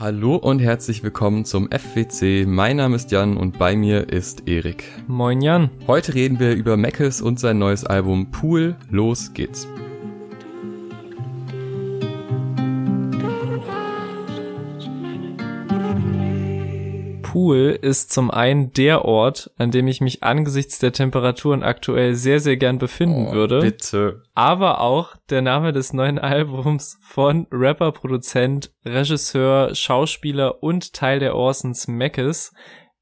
Hallo und herzlich willkommen zum FWC. Mein Name ist Jan und bei mir ist Erik. Moin Jan. Heute reden wir über Meckes und sein neues Album Pool. Los geht's. Pool ist zum einen der Ort, an dem ich mich angesichts der Temperaturen aktuell sehr, sehr gern befinden Oh, würde. Bitte. Aber auch der Name des neuen Albums von Rapper, Produzent, Regisseur, Schauspieler und Teil der Orsons Mackes.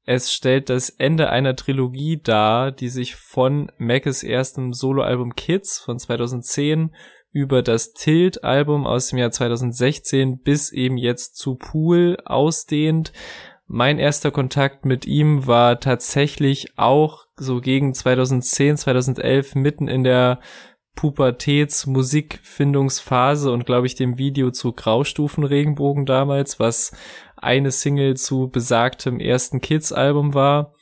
Es stellt das Ende einer Trilogie dar, die sich von Mackes erstem Soloalbum Kids von 2010 über das Tilt-Album aus dem Jahr 2016 bis eben jetzt zu Pool ausdehnt. Mein erster Kontakt mit ihm war tatsächlich auch so gegen 2010, 2011 mitten in der Pubertäts-Musikfindungsphase und glaube ich dem Video zu Graustufenregenbogen damals, was eine Single zu besagtem ersten Kids-Album war.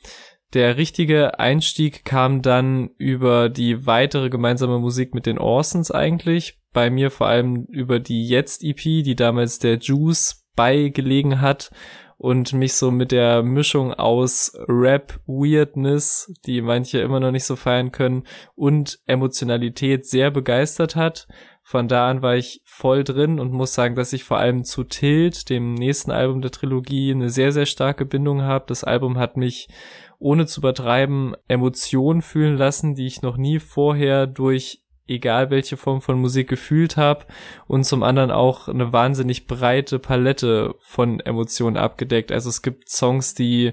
Der richtige Einstieg kam dann über die weitere gemeinsame Musik mit den Orsons eigentlich. Bei mir vor allem über die Jetzt-EP, die damals der Juice beigelegen hat und mich so mit der Mischung aus Rap, Weirdness, die manche immer noch nicht so feiern können, und Emotionalität sehr begeistert hat. Von da an war ich voll drin und muss sagen, dass ich vor allem zu Tilt, dem nächsten Album der Trilogie, eine sehr, sehr starke Bindung habe. Das Album hat mich ohne zu übertreiben Emotionen fühlen lassen, die ich noch nie vorher durch egal welche Form von Musik gefühlt habe und zum anderen auch eine wahnsinnig breite Palette von Emotionen abgedeckt. Also es gibt Songs, die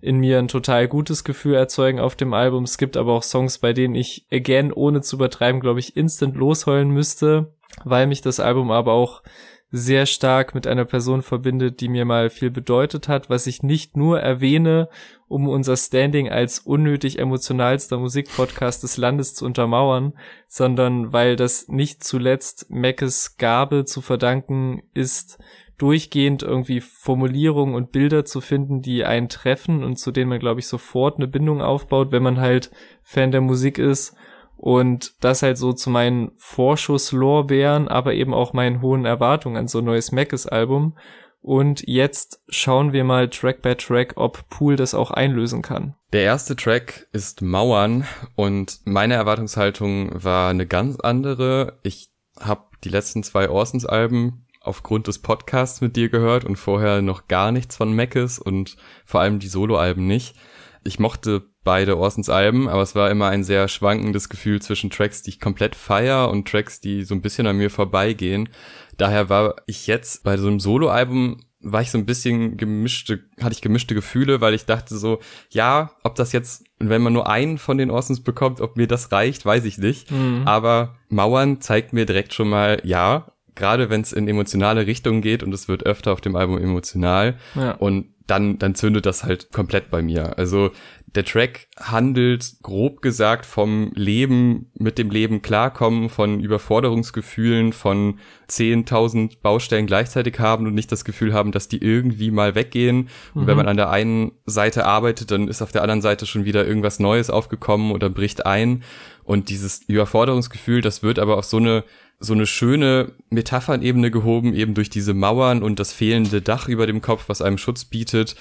in mir ein total gutes Gefühl erzeugen auf dem Album. Es gibt aber auch Songs, bei denen ich again, ohne zu übertreiben, glaube ich, instant losheulen müsste, weil mich das Album aber auch sehr stark mit einer Person verbindet, die mir mal viel bedeutet hat, was ich nicht nur erwähne, um unser Standing als unnötig emotionalster Musikpodcast des Landes zu untermauern, sondern weil das nicht zuletzt Meckes Gabe zu verdanken ist, durchgehend irgendwie Formulierungen und Bilder zu finden, die einen treffen und zu denen man, glaube ich, sofort eine Bindung aufbaut, wenn man halt Fan der Musik ist. Und das halt so zu meinen Vorschusslorbeeren, aber eben auch meinen hohen Erwartungen an so ein neues Mackes-Album. Und jetzt schauen wir mal Track by Track, ob Pool das auch einlösen kann. Der erste Track ist Mauern und meine Erwartungshaltung war eine ganz andere. Ich habe die letzten zwei Orsons-Alben aufgrund des Podcasts mit dir gehört und vorher noch gar nichts von Meckes und vor allem die Soloalben nicht. Ich mochte beide Orsons Alben, aber es war immer ein sehr schwankendes Gefühl zwischen Tracks, die ich komplett feier und Tracks, die so ein bisschen an mir vorbeigehen. Daher war ich jetzt bei so einem Soloalbum war ich so ein bisschen gemischte, hatte ich gemischte Gefühle, weil ich dachte so, ja, ob das jetzt, wenn man nur einen von den Orsons bekommt, ob mir das reicht, weiß ich nicht. Mhm. Aber Mauern zeigt mir direkt schon mal, ja, gerade wenn es in emotionale Richtungen geht und es wird öfter auf dem Album emotional Ja. und dann, dann zündet das halt komplett bei mir. Also der Track handelt grob gesagt vom Leben, mit dem Leben klarkommen, von Überforderungsgefühlen, von 10.000 Baustellen gleichzeitig haben und nicht das Gefühl haben, dass die irgendwie mal weggehen. Und wenn Mhm. man an der einen Seite arbeitet, dann ist auf der anderen Seite schon wieder irgendwas Neues aufgekommen oder bricht ein. Und dieses Überforderungsgefühl, das wird aber auf so eine so eine schöne Metaphernebene gehoben, eben durch diese Mauern und das fehlende Dach über dem Kopf, was einem Schutz bietet.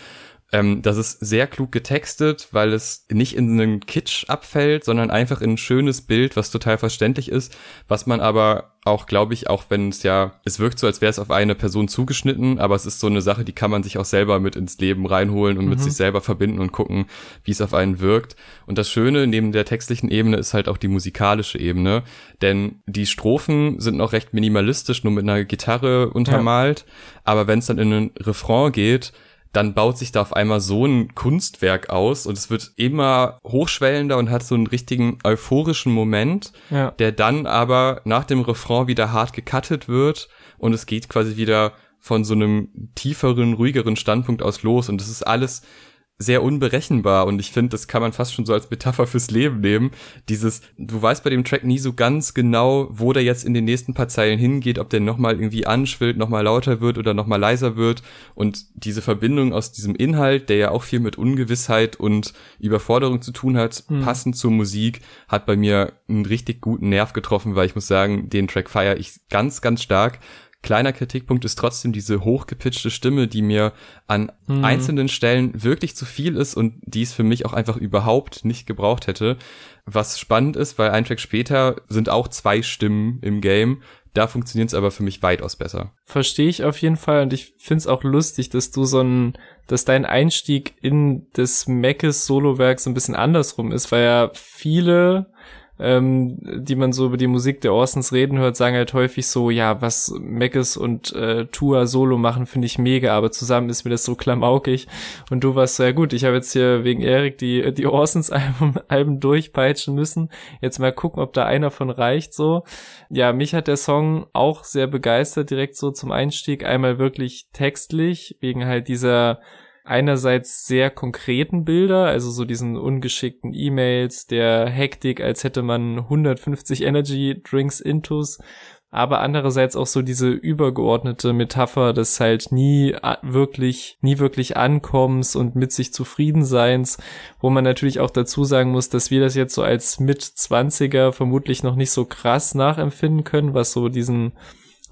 Ähm, das ist sehr klug getextet, weil es nicht in einen Kitsch abfällt, sondern einfach in ein schönes Bild, was total verständlich ist, was man aber auch, glaube ich, auch wenn es ja, es wirkt so, als wäre es auf eine Person zugeschnitten, aber es ist so eine Sache, die kann man sich auch selber mit ins Leben reinholen und mit Mhm. sich selber verbinden und gucken, wie es auf einen wirkt. Und das Schöne neben der textlichen Ebene ist halt auch die musikalische Ebene, denn die Strophen sind noch recht minimalistisch, nur mit einer Gitarre untermalt, aber wenn es dann in einen Refrain geht, dann baut sich da auf einmal so ein Kunstwerk aus und es wird immer hochschwellender und hat so einen richtigen euphorischen Moment, Ja. der dann aber nach dem Refrain wieder hart gecuttet wird und es geht quasi wieder von so einem tieferen, ruhigeren Standpunkt aus los und das ist alles sehr unberechenbar und ich finde, das kann man fast schon so als Metapher fürs Leben nehmen. Dieses, du weißt bei dem Track nie so ganz genau, wo der jetzt in den nächsten paar Zeilen hingeht, ob der nochmal irgendwie anschwillt, nochmal lauter wird oder nochmal leiser wird und diese Verbindung aus diesem Inhalt, der ja auch viel mit Ungewissheit und Überforderung zu tun hat, Hm. passend zur Musik, hat bei mir einen richtig guten Nerv getroffen, weil ich muss sagen, den Track feiere ich ganz, ganz stark. Kleiner Kritikpunkt ist trotzdem diese hochgepitchte Stimme, die mir an hm. einzelnen Stellen wirklich zu viel ist und die es für mich auch einfach überhaupt nicht gebraucht hätte. Was spannend ist, weil ein Track später sind auch zwei Stimmen im Game. Da funktioniert es aber für mich weitaus besser. Verstehe ich auf jeden Fall und ich finde es auch lustig, dass du so ein, dass dein Einstieg in das Meckes Solowerk so ein bisschen andersrum ist, weil ja viele ähm, die man so über die Musik der Orsons reden hört, sagen halt häufig so, ja, was Meckes und äh, Tua solo machen, finde ich mega, aber zusammen ist mir das so klamaukig. Und du warst so, ja gut, ich habe jetzt hier wegen Erik die, die Orsons Alben, Alben durchpeitschen müssen. Jetzt mal gucken, ob da einer von reicht so. Ja, mich hat der Song auch sehr begeistert, direkt so zum Einstieg. Einmal wirklich textlich, wegen halt dieser einerseits sehr konkreten Bilder, also so diesen ungeschickten E-Mails, der Hektik, als hätte man 150 Energy Drinks intus, aber andererseits auch so diese übergeordnete Metapher des halt nie wirklich, nie wirklich ankommens und mit sich zufriedenseins, wo man natürlich auch dazu sagen muss, dass wir das jetzt so als Mit-20er vermutlich noch nicht so krass nachempfinden können, was so diesen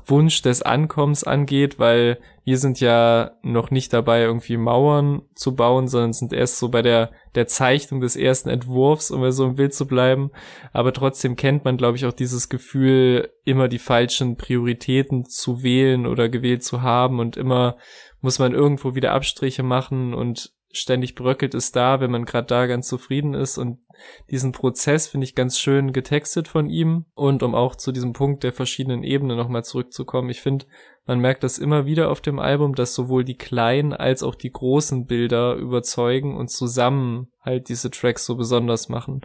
Wunsch des Ankommens angeht, weil wir sind ja noch nicht dabei, irgendwie Mauern zu bauen, sondern sind erst so bei der, der Zeichnung des ersten Entwurfs, um so im Bild zu bleiben. Aber trotzdem kennt man, glaube ich, auch dieses Gefühl, immer die falschen Prioritäten zu wählen oder gewählt zu haben und immer muss man irgendwo wieder Abstriche machen und ständig bröckelt es da, wenn man gerade da ganz zufrieden ist und diesen Prozess finde ich ganz schön getextet von ihm und um auch zu diesem Punkt der verschiedenen Ebenen nochmal zurückzukommen, ich finde, man merkt das immer wieder auf dem Album, dass sowohl die kleinen als auch die großen Bilder überzeugen und zusammen halt diese Tracks so besonders machen.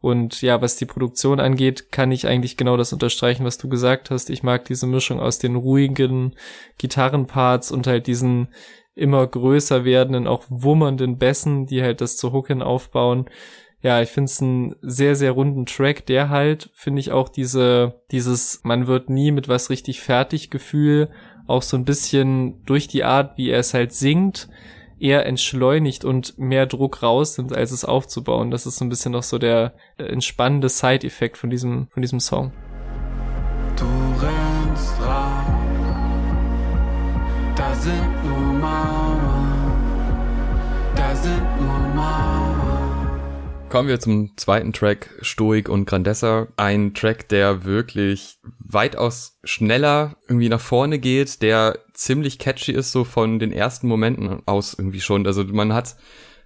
Und ja, was die Produktion angeht, kann ich eigentlich genau das unterstreichen, was du gesagt hast. Ich mag diese Mischung aus den ruhigen Gitarrenparts und halt diesen immer größer werdenden, auch wummernden Bässen, die halt das zu Hooken aufbauen. Ja, ich finde es einen sehr, sehr runden Track, der halt, finde ich auch diese, dieses, man wird nie mit was richtig fertig Gefühl, auch so ein bisschen durch die Art, wie er es halt singt, eher entschleunigt und mehr Druck rausnimmt, als es aufzubauen. Das ist so ein bisschen noch so der äh, entspannende Side-Effekt von diesem, von diesem Song. Du rennst raus, da sind nur. Kommen wir zum zweiten Track, Stoik und Grandessa. Ein Track, der wirklich weitaus schneller irgendwie nach vorne geht, der ziemlich catchy ist, so von den ersten Momenten aus irgendwie schon. Also man hat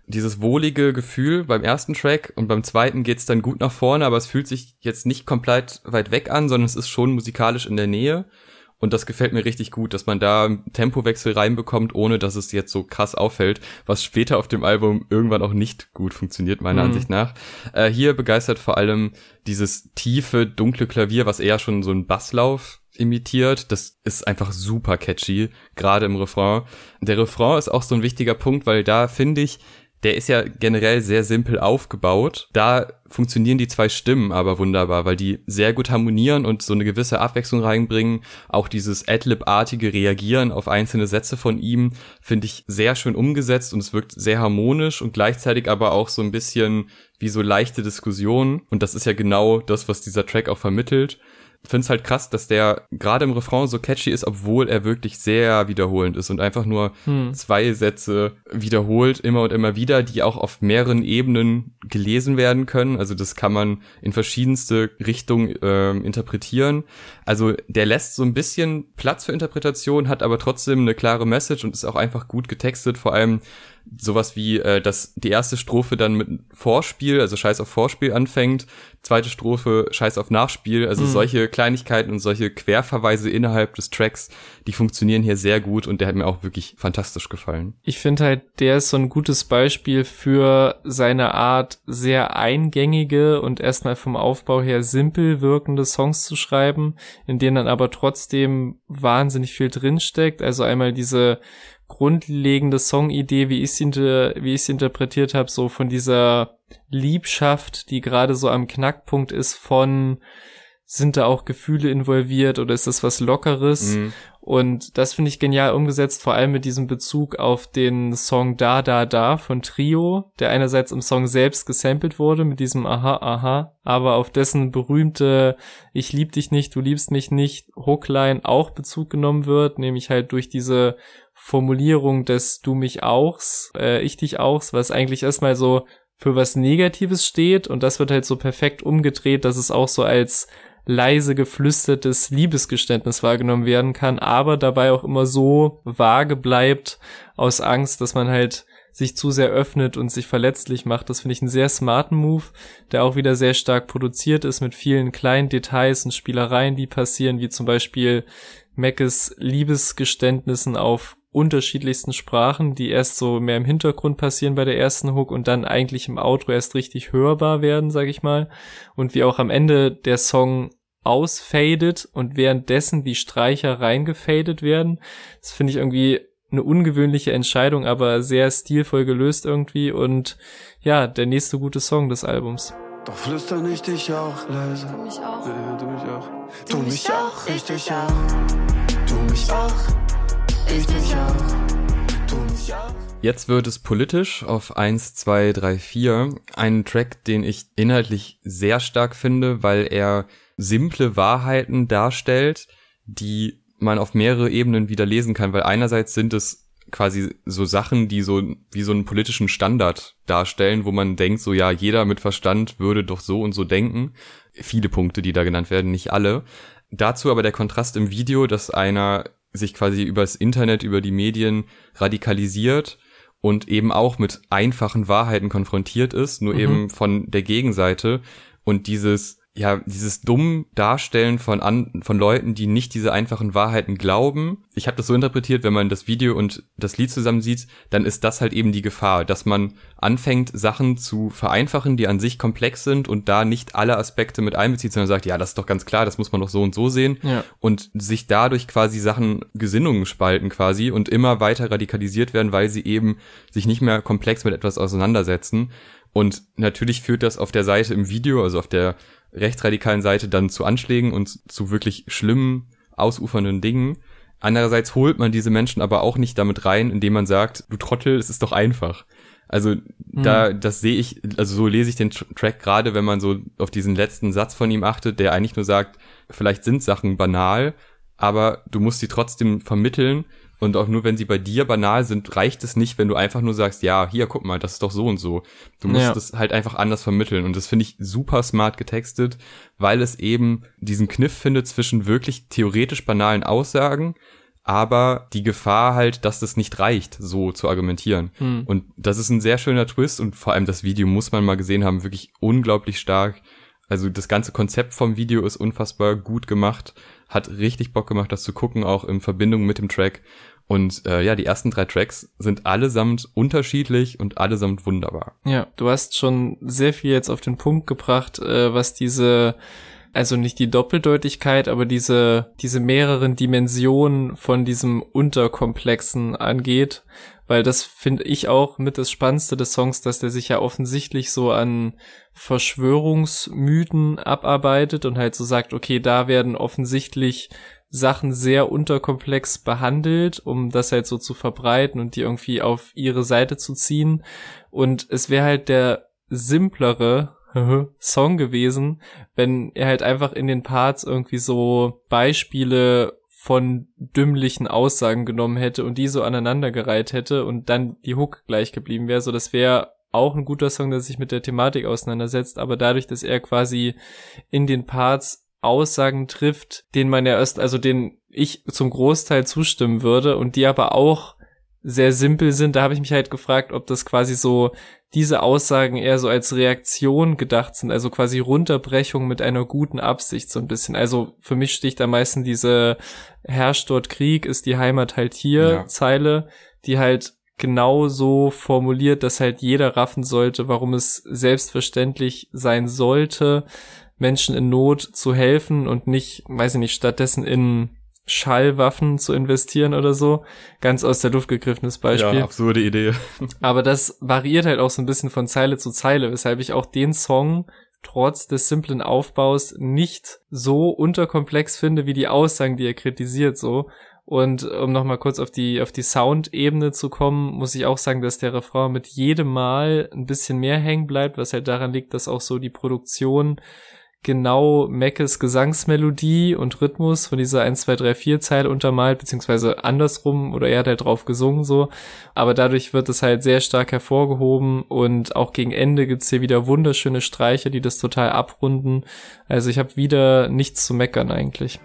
dieses wohlige Gefühl beim ersten Track und beim zweiten geht's dann gut nach vorne, aber es fühlt sich jetzt nicht komplett weit weg an, sondern es ist schon musikalisch in der Nähe. Und das gefällt mir richtig gut, dass man da Tempowechsel reinbekommt, ohne dass es jetzt so krass auffällt, was später auf dem Album irgendwann auch nicht gut funktioniert, meiner mhm. Ansicht nach. Äh, hier begeistert vor allem dieses tiefe, dunkle Klavier, was eher schon so ein Basslauf imitiert. Das ist einfach super catchy, gerade im Refrain. Der Refrain ist auch so ein wichtiger Punkt, weil da finde ich, der ist ja generell sehr simpel aufgebaut. Da funktionieren die zwei Stimmen aber wunderbar, weil die sehr gut harmonieren und so eine gewisse Abwechslung reinbringen. Auch dieses Adlib-artige Reagieren auf einzelne Sätze von ihm finde ich sehr schön umgesetzt und es wirkt sehr harmonisch und gleichzeitig aber auch so ein bisschen wie so leichte Diskussionen. Und das ist ja genau das, was dieser Track auch vermittelt finde es halt krass, dass der gerade im Refrain so catchy ist, obwohl er wirklich sehr wiederholend ist und einfach nur hm. zwei Sätze wiederholt, immer und immer wieder, die auch auf mehreren Ebenen gelesen werden können. Also das kann man in verschiedenste Richtungen äh, interpretieren. Also der lässt so ein bisschen Platz für Interpretation, hat aber trotzdem eine klare Message und ist auch einfach gut getextet, vor allem sowas wie, äh, dass die erste Strophe dann mit Vorspiel, also Scheiß auf Vorspiel anfängt, zweite Strophe Scheiß auf Nachspiel, also mhm. solche Kleinigkeiten und solche Querverweise innerhalb des Tracks, die funktionieren hier sehr gut und der hat mir auch wirklich fantastisch gefallen. Ich finde halt, der ist so ein gutes Beispiel für seine Art, sehr eingängige und erstmal vom Aufbau her simpel wirkende Songs zu schreiben, in denen dann aber trotzdem wahnsinnig viel drinsteckt. Also einmal diese grundlegende Songidee, wie ich sie, wie ich interpretiert habe, so von dieser Liebschaft, die gerade so am Knackpunkt ist von sind da auch Gefühle involviert oder ist das was Lockeres? Mhm. Und das finde ich genial umgesetzt, vor allem mit diesem Bezug auf den Song Da Da Da von Trio, der einerseits im Song selbst gesampelt wurde mit diesem Aha Aha, aber auf dessen berühmte Ich lieb dich nicht, du liebst mich nicht Hookline auch Bezug genommen wird, nämlich halt durch diese Formulierung des Du mich auchs, äh, ich dich auchs, was eigentlich erstmal so für was Negatives steht und das wird halt so perfekt umgedreht, dass es auch so als leise geflüstertes Liebesgeständnis wahrgenommen werden kann, aber dabei auch immer so vage bleibt aus Angst, dass man halt sich zu sehr öffnet und sich verletzlich macht. Das finde ich einen sehr smarten Move, der auch wieder sehr stark produziert ist mit vielen kleinen Details und Spielereien, die passieren, wie zum Beispiel Mackes Liebesgeständnissen auf unterschiedlichsten Sprachen, die erst so mehr im Hintergrund passieren bei der ersten Hook und dann eigentlich im Outro erst richtig hörbar werden, sag ich mal. Und wie auch am Ende der Song ausfadet und währenddessen die Streicher reingefadet werden. Das finde ich irgendwie eine ungewöhnliche Entscheidung, aber sehr stilvoll gelöst irgendwie und ja, der nächste gute Song des Albums. Doch flüster nicht dich auch leise. Du mich auch. Ja, du mich auch. Du, du mich auch, ich dich auch. Du mich auch, ich dich auch. Du mich auch. Jetzt wird es politisch auf 1, 2, 3, 4. Einen Track, den ich inhaltlich sehr stark finde, weil er simple Wahrheiten darstellt, die man auf mehrere Ebenen wieder lesen kann, weil einerseits sind es quasi so Sachen, die so wie so einen politischen Standard darstellen, wo man denkt, so ja, jeder mit Verstand würde doch so und so denken. Viele Punkte, die da genannt werden, nicht alle. Dazu aber der Kontrast im Video, dass einer sich quasi übers Internet, über die Medien radikalisiert und eben auch mit einfachen Wahrheiten konfrontiert ist, nur mhm. eben von der Gegenseite und dieses ja, dieses dumm Darstellen von, an, von Leuten, die nicht diese einfachen Wahrheiten glauben. Ich habe das so interpretiert, wenn man das Video und das Lied zusammen sieht, dann ist das halt eben die Gefahr, dass man anfängt, Sachen zu vereinfachen, die an sich komplex sind und da nicht alle Aspekte mit einbezieht, sondern sagt, ja, das ist doch ganz klar, das muss man doch so und so sehen ja. und sich dadurch quasi Sachen, Gesinnungen spalten quasi und immer weiter radikalisiert werden, weil sie eben sich nicht mehr komplex mit etwas auseinandersetzen. Und natürlich führt das auf der Seite im Video, also auf der rechtsradikalen Seite dann zu Anschlägen und zu wirklich schlimmen, ausufernden Dingen. Andererseits holt man diese Menschen aber auch nicht damit rein, indem man sagt, du Trottel, es ist doch einfach. Also mhm. da, das sehe ich, also so lese ich den Track gerade, wenn man so auf diesen letzten Satz von ihm achtet, der eigentlich nur sagt, vielleicht sind Sachen banal, aber du musst sie trotzdem vermitteln und auch nur wenn sie bei dir banal sind, reicht es nicht, wenn du einfach nur sagst, ja, hier, guck mal, das ist doch so und so. Du musst es ja. halt einfach anders vermitteln. Und das finde ich super smart getextet, weil es eben diesen Kniff findet zwischen wirklich theoretisch banalen Aussagen, aber die Gefahr halt, dass das nicht reicht, so zu argumentieren. Hm. Und das ist ein sehr schöner Twist und vor allem das Video muss man mal gesehen haben, wirklich unglaublich stark. Also das ganze Konzept vom Video ist unfassbar gut gemacht, hat richtig Bock gemacht, das zu gucken, auch in Verbindung mit dem Track. Und äh, ja, die ersten drei Tracks sind allesamt unterschiedlich und allesamt wunderbar. Ja, du hast schon sehr viel jetzt auf den Punkt gebracht, äh, was diese also nicht die Doppeldeutigkeit, aber diese, diese mehreren Dimensionen von diesem Unterkomplexen angeht, weil das finde ich auch mit das Spannendste des Songs, dass der sich ja offensichtlich so an Verschwörungsmythen abarbeitet und halt so sagt, okay, da werden offensichtlich Sachen sehr unterkomplex behandelt, um das halt so zu verbreiten und die irgendwie auf ihre Seite zu ziehen. Und es wäre halt der simplere Song gewesen, wenn er halt einfach in den Parts irgendwie so Beispiele von dümmlichen Aussagen genommen hätte und die so aneinandergereiht hätte und dann die Hook gleich geblieben wäre. So, das wäre auch ein guter Song, der sich mit der Thematik auseinandersetzt, aber dadurch, dass er quasi in den Parts Aussagen trifft, denen man ja erst, also denen ich zum Großteil zustimmen würde und die aber auch sehr simpel sind. Da habe ich mich halt gefragt, ob das quasi so diese Aussagen eher so als Reaktion gedacht sind, also quasi Runterbrechung mit einer guten Absicht so ein bisschen. Also für mich sticht am meisten diese herrscht dort Krieg, ist die Heimat halt hier ja. Zeile, die halt genau so formuliert, dass halt jeder raffen sollte, warum es selbstverständlich sein sollte, Menschen in Not zu helfen und nicht, weiß ich nicht, stattdessen in Schallwaffen zu investieren oder so. Ganz aus der Luft gegriffenes Beispiel. Ja, absurde Idee. Aber das variiert halt auch so ein bisschen von Zeile zu Zeile, weshalb ich auch den Song trotz des simplen Aufbaus nicht so unterkomplex finde wie die Aussagen, die er kritisiert, so. Und um nochmal kurz auf die, auf die Sound-Ebene zu kommen, muss ich auch sagen, dass der Refrain mit jedem Mal ein bisschen mehr hängen bleibt, was halt daran liegt, dass auch so die Produktion genau Meckes Gesangsmelodie und Rhythmus von dieser 1, 2, 3, 4 Zeile untermalt, beziehungsweise andersrum oder er hat halt drauf gesungen so. Aber dadurch wird es halt sehr stark hervorgehoben und auch gegen Ende gibt's hier wieder wunderschöne Streiche, die das total abrunden. Also ich habe wieder nichts zu meckern eigentlich.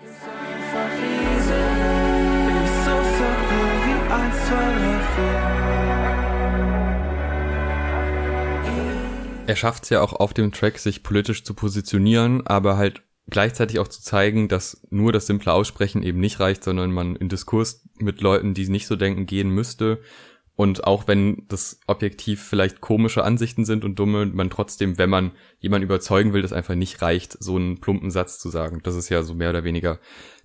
Er schafft es ja auch auf dem Track, sich politisch zu positionieren, aber halt gleichzeitig auch zu zeigen, dass nur das simple Aussprechen eben nicht reicht, sondern man in Diskurs mit Leuten, die nicht so denken, gehen müsste. Und auch wenn das objektiv vielleicht komische Ansichten sind und dumme, man trotzdem, wenn man jemanden überzeugen will, das einfach nicht reicht, so einen plumpen Satz zu sagen. Das ist ja so mehr oder weniger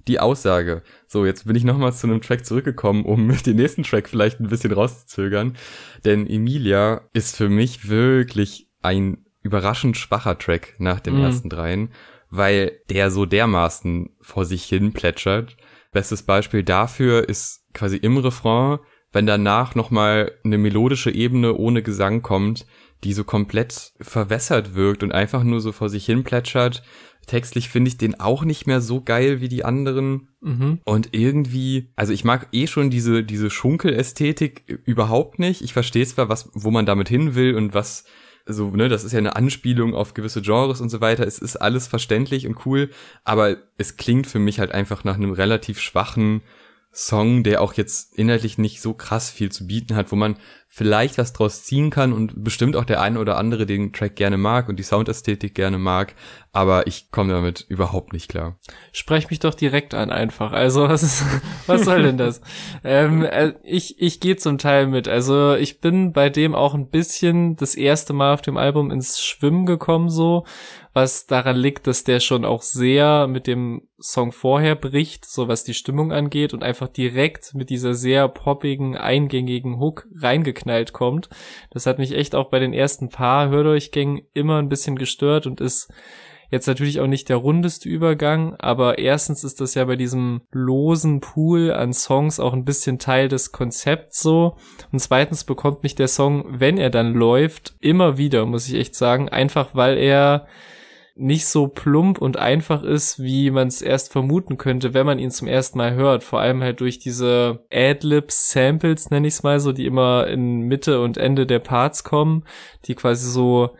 die Aussage. So, jetzt bin ich nochmals zu einem Track zurückgekommen, um den nächsten Track vielleicht ein bisschen rauszuzögern. Denn Emilia ist für mich wirklich ein überraschend schwacher Track nach den mhm. ersten dreien, weil der so dermaßen vor sich hin plätschert. Bestes Beispiel dafür ist quasi im Refrain, wenn danach nochmal eine melodische Ebene ohne Gesang kommt, die so komplett verwässert wirkt und einfach nur so vor sich hin plätschert. Textlich finde ich den auch nicht mehr so geil wie die anderen. Mhm. Und irgendwie, also ich mag eh schon diese, diese Schunkelästhetik überhaupt nicht. Ich verstehe zwar, was, wo man damit hin will und was so, ne, das ist ja eine Anspielung auf gewisse Genres und so weiter. Es ist alles verständlich und cool, aber es klingt für mich halt einfach nach einem relativ schwachen Song, der auch jetzt inhaltlich nicht so krass viel zu bieten hat, wo man vielleicht was draus ziehen kann und bestimmt auch der eine oder andere den Track gerne mag und die Soundästhetik gerne mag, aber ich komme damit überhaupt nicht klar. Sprech mich doch direkt an einfach. Also was ist, was soll denn das? ähm, äh, ich ich gehe zum Teil mit. Also ich bin bei dem auch ein bisschen das erste Mal auf dem Album ins Schwimmen gekommen so was daran liegt, dass der schon auch sehr mit dem Song vorher bricht, so was die Stimmung angeht und einfach direkt mit dieser sehr poppigen, eingängigen Hook reingeknallt kommt. Das hat mich echt auch bei den ersten paar Hördurchgängen immer ein bisschen gestört und ist Jetzt natürlich auch nicht der rundeste Übergang, aber erstens ist das ja bei diesem losen Pool an Songs auch ein bisschen Teil des Konzepts so. Und zweitens bekommt mich der Song, wenn er dann läuft, immer wieder, muss ich echt sagen, einfach weil er nicht so plump und einfach ist, wie man es erst vermuten könnte, wenn man ihn zum ersten Mal hört. Vor allem halt durch diese Adlib-Samples, nenne ich es mal so, die immer in Mitte und Ende der Parts kommen, die quasi so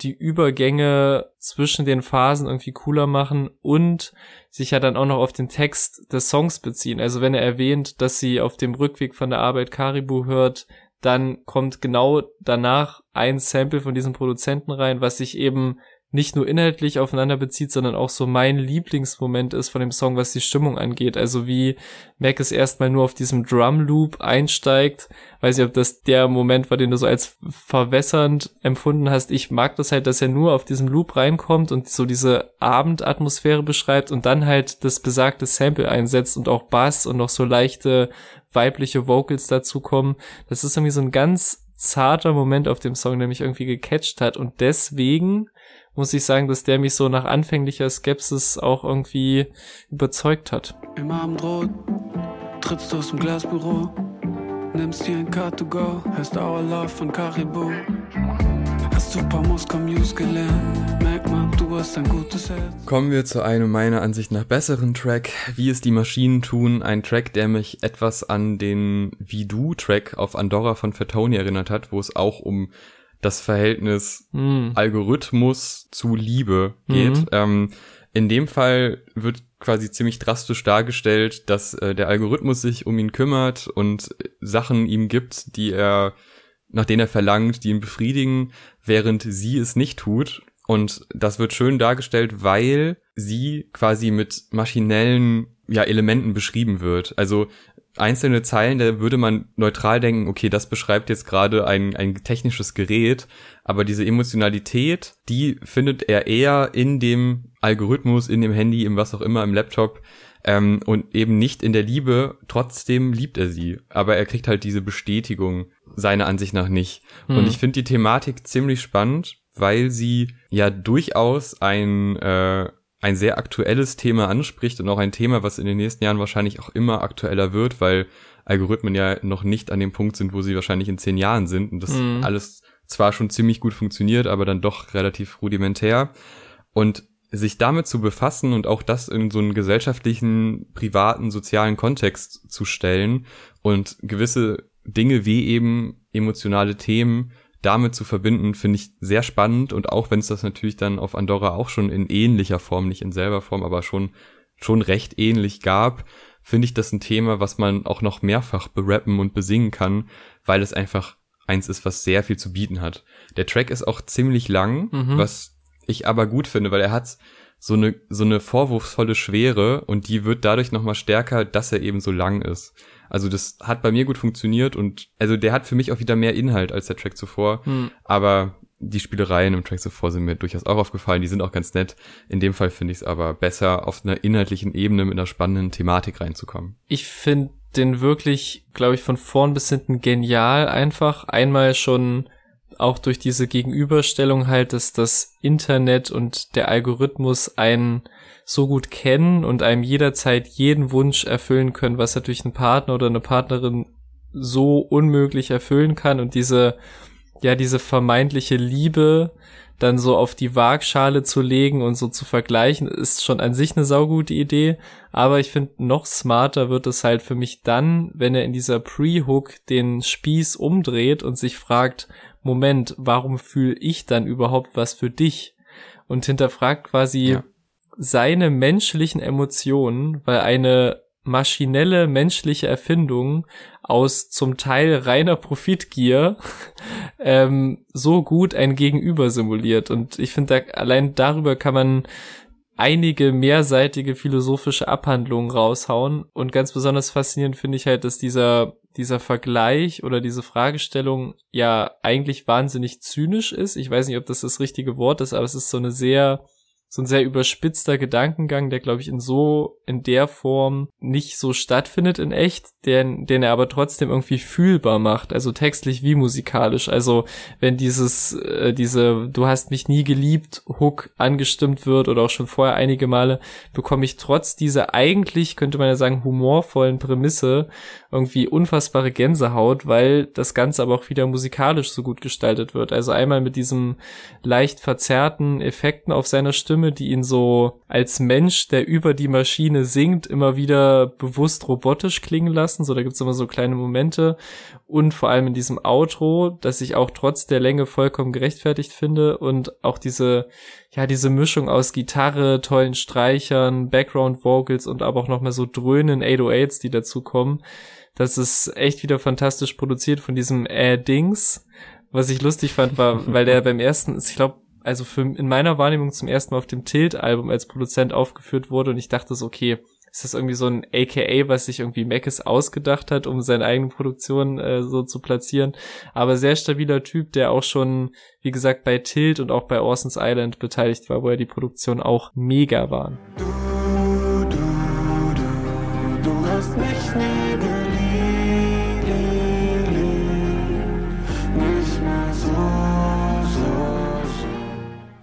die Übergänge zwischen den Phasen irgendwie cooler machen und sich ja dann auch noch auf den Text des Songs beziehen. Also wenn er erwähnt, dass sie auf dem Rückweg von der Arbeit Caribou hört, dann kommt genau danach ein Sample von diesem Produzenten rein, was sich eben nicht nur inhaltlich aufeinander bezieht, sondern auch so mein Lieblingsmoment ist von dem Song, was die Stimmung angeht. Also wie Mac es erstmal nur auf diesem Drum Loop einsteigt. Weiß nicht, ob das der Moment war, den du so als verwässernd empfunden hast. Ich mag das halt, dass er nur auf diesem Loop reinkommt und so diese Abendatmosphäre beschreibt und dann halt das besagte Sample einsetzt und auch Bass und noch so leichte weibliche Vocals dazukommen. Das ist irgendwie so ein ganz zarter Moment auf dem Song, der mich irgendwie gecatcht hat und deswegen muss ich sagen, dass der mich so nach anfänglicher Skepsis auch irgendwie überzeugt hat. Im Abendrot trittst du aus dem Glasbüro, nimmst dir ein Car to go, hörst Our Love von Caribou. Hast du paar News gelernt, merkt man, du hast ein gutes Herz. Kommen wir zu einem meiner Ansicht nach besseren Track, wie es die Maschinen tun. Ein Track, der mich etwas an den Wie Du Track auf Andorra von Fatoni erinnert hat, wo es auch um das Verhältnis mhm. Algorithmus zu Liebe geht. Mhm. Ähm, in dem Fall wird quasi ziemlich drastisch dargestellt, dass äh, der Algorithmus sich um ihn kümmert und Sachen ihm gibt, die er, nach denen er verlangt, die ihn befriedigen, während sie es nicht tut. Und das wird schön dargestellt, weil sie quasi mit maschinellen ja, Elementen beschrieben wird. Also einzelne Zeilen, da würde man neutral denken, okay, das beschreibt jetzt gerade ein, ein technisches Gerät, aber diese Emotionalität, die findet er eher in dem Algorithmus, in dem Handy, im was auch immer, im Laptop ähm, und eben nicht in der Liebe. Trotzdem liebt er sie, aber er kriegt halt diese Bestätigung seiner Ansicht nach nicht. Hm. Und ich finde die Thematik ziemlich spannend, weil sie ja durchaus ein, äh, ein sehr aktuelles Thema anspricht und auch ein Thema, was in den nächsten Jahren wahrscheinlich auch immer aktueller wird, weil Algorithmen ja noch nicht an dem Punkt sind, wo sie wahrscheinlich in zehn Jahren sind und das mhm. alles zwar schon ziemlich gut funktioniert, aber dann doch relativ rudimentär. Und sich damit zu befassen und auch das in so einen gesellschaftlichen, privaten, sozialen Kontext zu stellen und gewisse Dinge wie eben emotionale Themen damit zu verbinden, finde ich sehr spannend und auch wenn es das natürlich dann auf Andorra auch schon in ähnlicher Form, nicht in selber Form, aber schon schon recht ähnlich gab, finde ich das ein Thema, was man auch noch mehrfach berappen und besingen kann, weil es einfach eins ist, was sehr viel zu bieten hat. Der Track ist auch ziemlich lang, mhm. was ich aber gut finde, weil er hat so eine, so eine vorwurfsvolle Schwere und die wird dadurch nochmal stärker, dass er eben so lang ist. Also das hat bei mir gut funktioniert und also der hat für mich auch wieder mehr Inhalt als der Track zuvor. Hm. Aber die Spielereien im Track zuvor sind mir durchaus auch aufgefallen. Die sind auch ganz nett. In dem Fall finde ich es aber besser, auf einer inhaltlichen Ebene mit einer spannenden Thematik reinzukommen. Ich finde den wirklich, glaube ich, von vorn bis hinten genial einfach. Einmal schon auch durch diese Gegenüberstellung halt, dass das Internet und der Algorithmus einen so gut kennen und einem jederzeit jeden Wunsch erfüllen können, was natürlich ein Partner oder eine Partnerin so unmöglich erfüllen kann und diese, ja, diese vermeintliche Liebe dann so auf die Waagschale zu legen und so zu vergleichen, ist schon an sich eine saugute Idee. Aber ich finde, noch smarter wird es halt für mich dann, wenn er in dieser Pre-Hook den Spieß umdreht und sich fragt, Moment, warum fühle ich dann überhaupt was für dich? Und hinterfragt quasi ja. seine menschlichen Emotionen, weil eine maschinelle menschliche Erfindung aus zum Teil reiner Profitgier ähm, so gut ein Gegenüber simuliert. Und ich finde, da, allein darüber kann man einige mehrseitige philosophische Abhandlungen raushauen. Und ganz besonders faszinierend finde ich halt, dass dieser, dieser Vergleich oder diese Fragestellung ja eigentlich wahnsinnig zynisch ist. Ich weiß nicht, ob das das richtige Wort ist, aber es ist so eine sehr so ein sehr überspitzter Gedankengang, der glaube ich in so in der Form nicht so stattfindet in echt, den den er aber trotzdem irgendwie fühlbar macht, also textlich wie musikalisch. Also wenn dieses äh, diese du hast mich nie geliebt Hook angestimmt wird oder auch schon vorher einige Male, bekomme ich trotz dieser eigentlich könnte man ja sagen humorvollen Prämisse irgendwie unfassbare Gänsehaut, weil das Ganze aber auch wieder musikalisch so gut gestaltet wird. Also einmal mit diesem leicht verzerrten Effekten auf seiner Stimme, die ihn so als Mensch, der über die Maschine singt, immer wieder bewusst robotisch klingen lassen. So, da gibt's immer so kleine Momente. Und vor allem in diesem Outro, das ich auch trotz der Länge vollkommen gerechtfertigt finde. Und auch diese, ja, diese Mischung aus Gitarre, tollen Streichern, Background Vocals und aber auch nochmal so dröhnen 808s, die dazu kommen das ist echt wieder fantastisch produziert von diesem äh Dings. Was ich lustig fand, war, weil der beim ersten, ich glaube, also für, in meiner Wahrnehmung zum ersten Mal auf dem Tilt-Album als Produzent aufgeführt wurde und ich dachte so, okay, ist das irgendwie so ein AKA, was sich irgendwie Mackes ausgedacht hat, um seine eigene Produktion äh, so zu platzieren. Aber sehr stabiler Typ, der auch schon, wie gesagt, bei Tilt und auch bei Orson's Island beteiligt war, wo er die Produktion auch mega waren.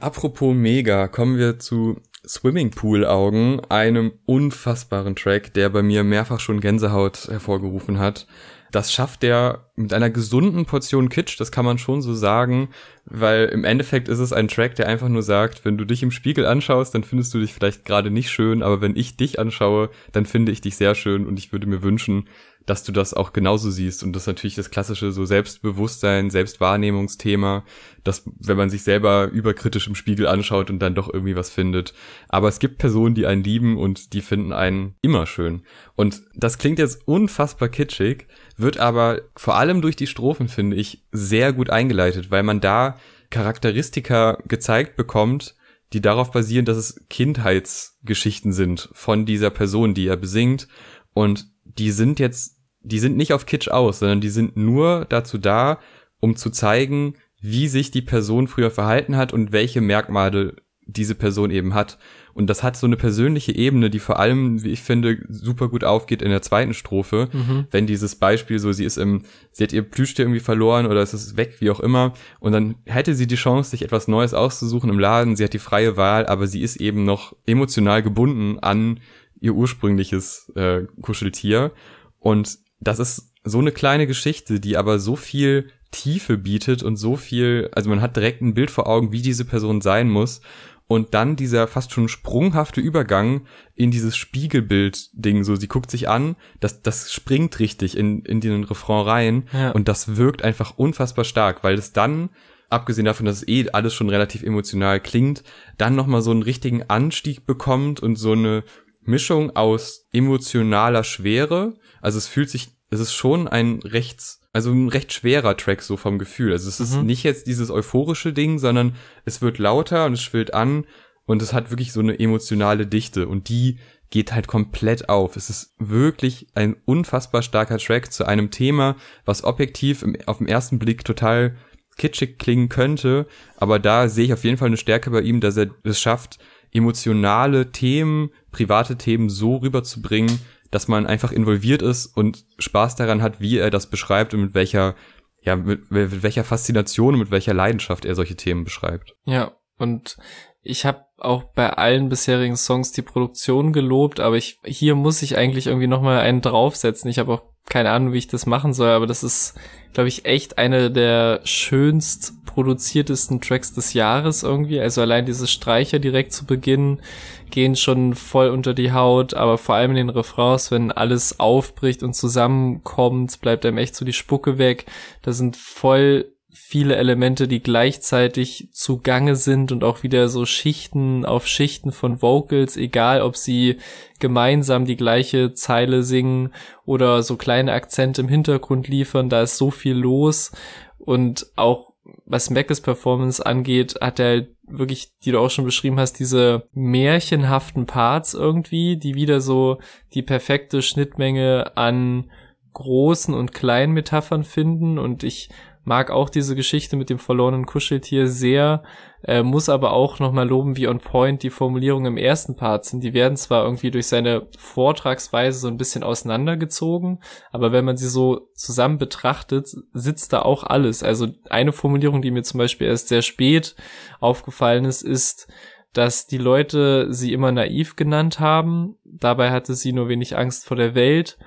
Apropos mega, kommen wir zu Swimmingpool Augen, einem unfassbaren Track, der bei mir mehrfach schon Gänsehaut hervorgerufen hat. Das schafft er mit einer gesunden Portion Kitsch, das kann man schon so sagen, weil im Endeffekt ist es ein Track, der einfach nur sagt, wenn du dich im Spiegel anschaust, dann findest du dich vielleicht gerade nicht schön, aber wenn ich dich anschaue, dann finde ich dich sehr schön und ich würde mir wünschen, dass du das auch genauso siehst. Und das ist natürlich das klassische so Selbstbewusstsein, Selbstwahrnehmungsthema, dass wenn man sich selber überkritisch im Spiegel anschaut und dann doch irgendwie was findet. Aber es gibt Personen, die einen lieben und die finden einen immer schön. Und das klingt jetzt unfassbar kitschig, wird aber vor allem durch die Strophen, finde ich, sehr gut eingeleitet, weil man da Charakteristika gezeigt bekommt, die darauf basieren, dass es Kindheitsgeschichten sind von dieser Person, die er besingt. Und die sind jetzt die sind nicht auf Kitsch aus, sondern die sind nur dazu da, um zu zeigen, wie sich die Person früher verhalten hat und welche Merkmale diese Person eben hat. Und das hat so eine persönliche Ebene, die vor allem, wie ich finde, super gut aufgeht in der zweiten Strophe. Mhm. Wenn dieses Beispiel so, sie ist im, sie hat ihr Plüschtier irgendwie verloren oder es ist weg, wie auch immer. Und dann hätte sie die Chance, sich etwas Neues auszusuchen im Laden. Sie hat die freie Wahl, aber sie ist eben noch emotional gebunden an ihr ursprüngliches äh, Kuscheltier. Und das ist so eine kleine Geschichte, die aber so viel Tiefe bietet und so viel, also man hat direkt ein Bild vor Augen, wie diese Person sein muss. Und dann dieser fast schon sprunghafte Übergang in dieses Spiegelbild-Ding, so sie guckt sich an, das, das springt richtig in, in den Refrain rein ja. und das wirkt einfach unfassbar stark, weil es dann, abgesehen davon, dass es eh alles schon relativ emotional klingt, dann nochmal so einen richtigen Anstieg bekommt und so eine Mischung aus emotionaler Schwere. Also es fühlt sich, es ist schon ein rechts also ein recht schwerer Track so vom Gefühl. Also es ist mhm. nicht jetzt dieses euphorische Ding, sondern es wird lauter und es schwillt an und es hat wirklich so eine emotionale Dichte und die geht halt komplett auf. Es ist wirklich ein unfassbar starker Track zu einem Thema, was objektiv im, auf den ersten Blick total kitschig klingen könnte, aber da sehe ich auf jeden Fall eine Stärke bei ihm, dass er es schafft, emotionale Themen, private Themen so rüberzubringen, dass man einfach involviert ist und Spaß daran hat, wie er das beschreibt und mit welcher, ja, mit, mit welcher Faszination und mit welcher Leidenschaft er solche Themen beschreibt. Ja, und ich habe auch bei allen bisherigen Songs die Produktion gelobt, aber ich hier muss ich eigentlich irgendwie noch mal einen draufsetzen. Ich habe auch keine Ahnung, wie ich das machen soll, aber das ist, glaube ich, echt eine der schönst produziertesten Tracks des Jahres irgendwie. Also allein diese Streicher direkt zu Beginn gehen schon voll unter die Haut, aber vor allem in den Refrains, wenn alles aufbricht und zusammenkommt, bleibt einem echt so die Spucke weg. Da sind voll viele Elemente, die gleichzeitig zugange sind und auch wieder so Schichten auf Schichten von Vocals, egal ob sie gemeinsam die gleiche Zeile singen oder so kleine Akzente im Hintergrund liefern, da ist so viel los. Und auch was Mackes Performance angeht, hat er halt wirklich, die du auch schon beschrieben hast, diese märchenhaften Parts irgendwie, die wieder so die perfekte Schnittmenge an großen und kleinen Metaphern finden. Und ich mag auch diese Geschichte mit dem verlorenen Kuscheltier sehr, äh, muss aber auch nochmal loben, wie on point die Formulierungen im ersten Part sind. Die werden zwar irgendwie durch seine Vortragsweise so ein bisschen auseinandergezogen, aber wenn man sie so zusammen betrachtet, sitzt da auch alles. Also eine Formulierung, die mir zum Beispiel erst sehr spät aufgefallen ist, ist, dass die Leute sie immer naiv genannt haben. Dabei hatte sie nur wenig Angst vor der Welt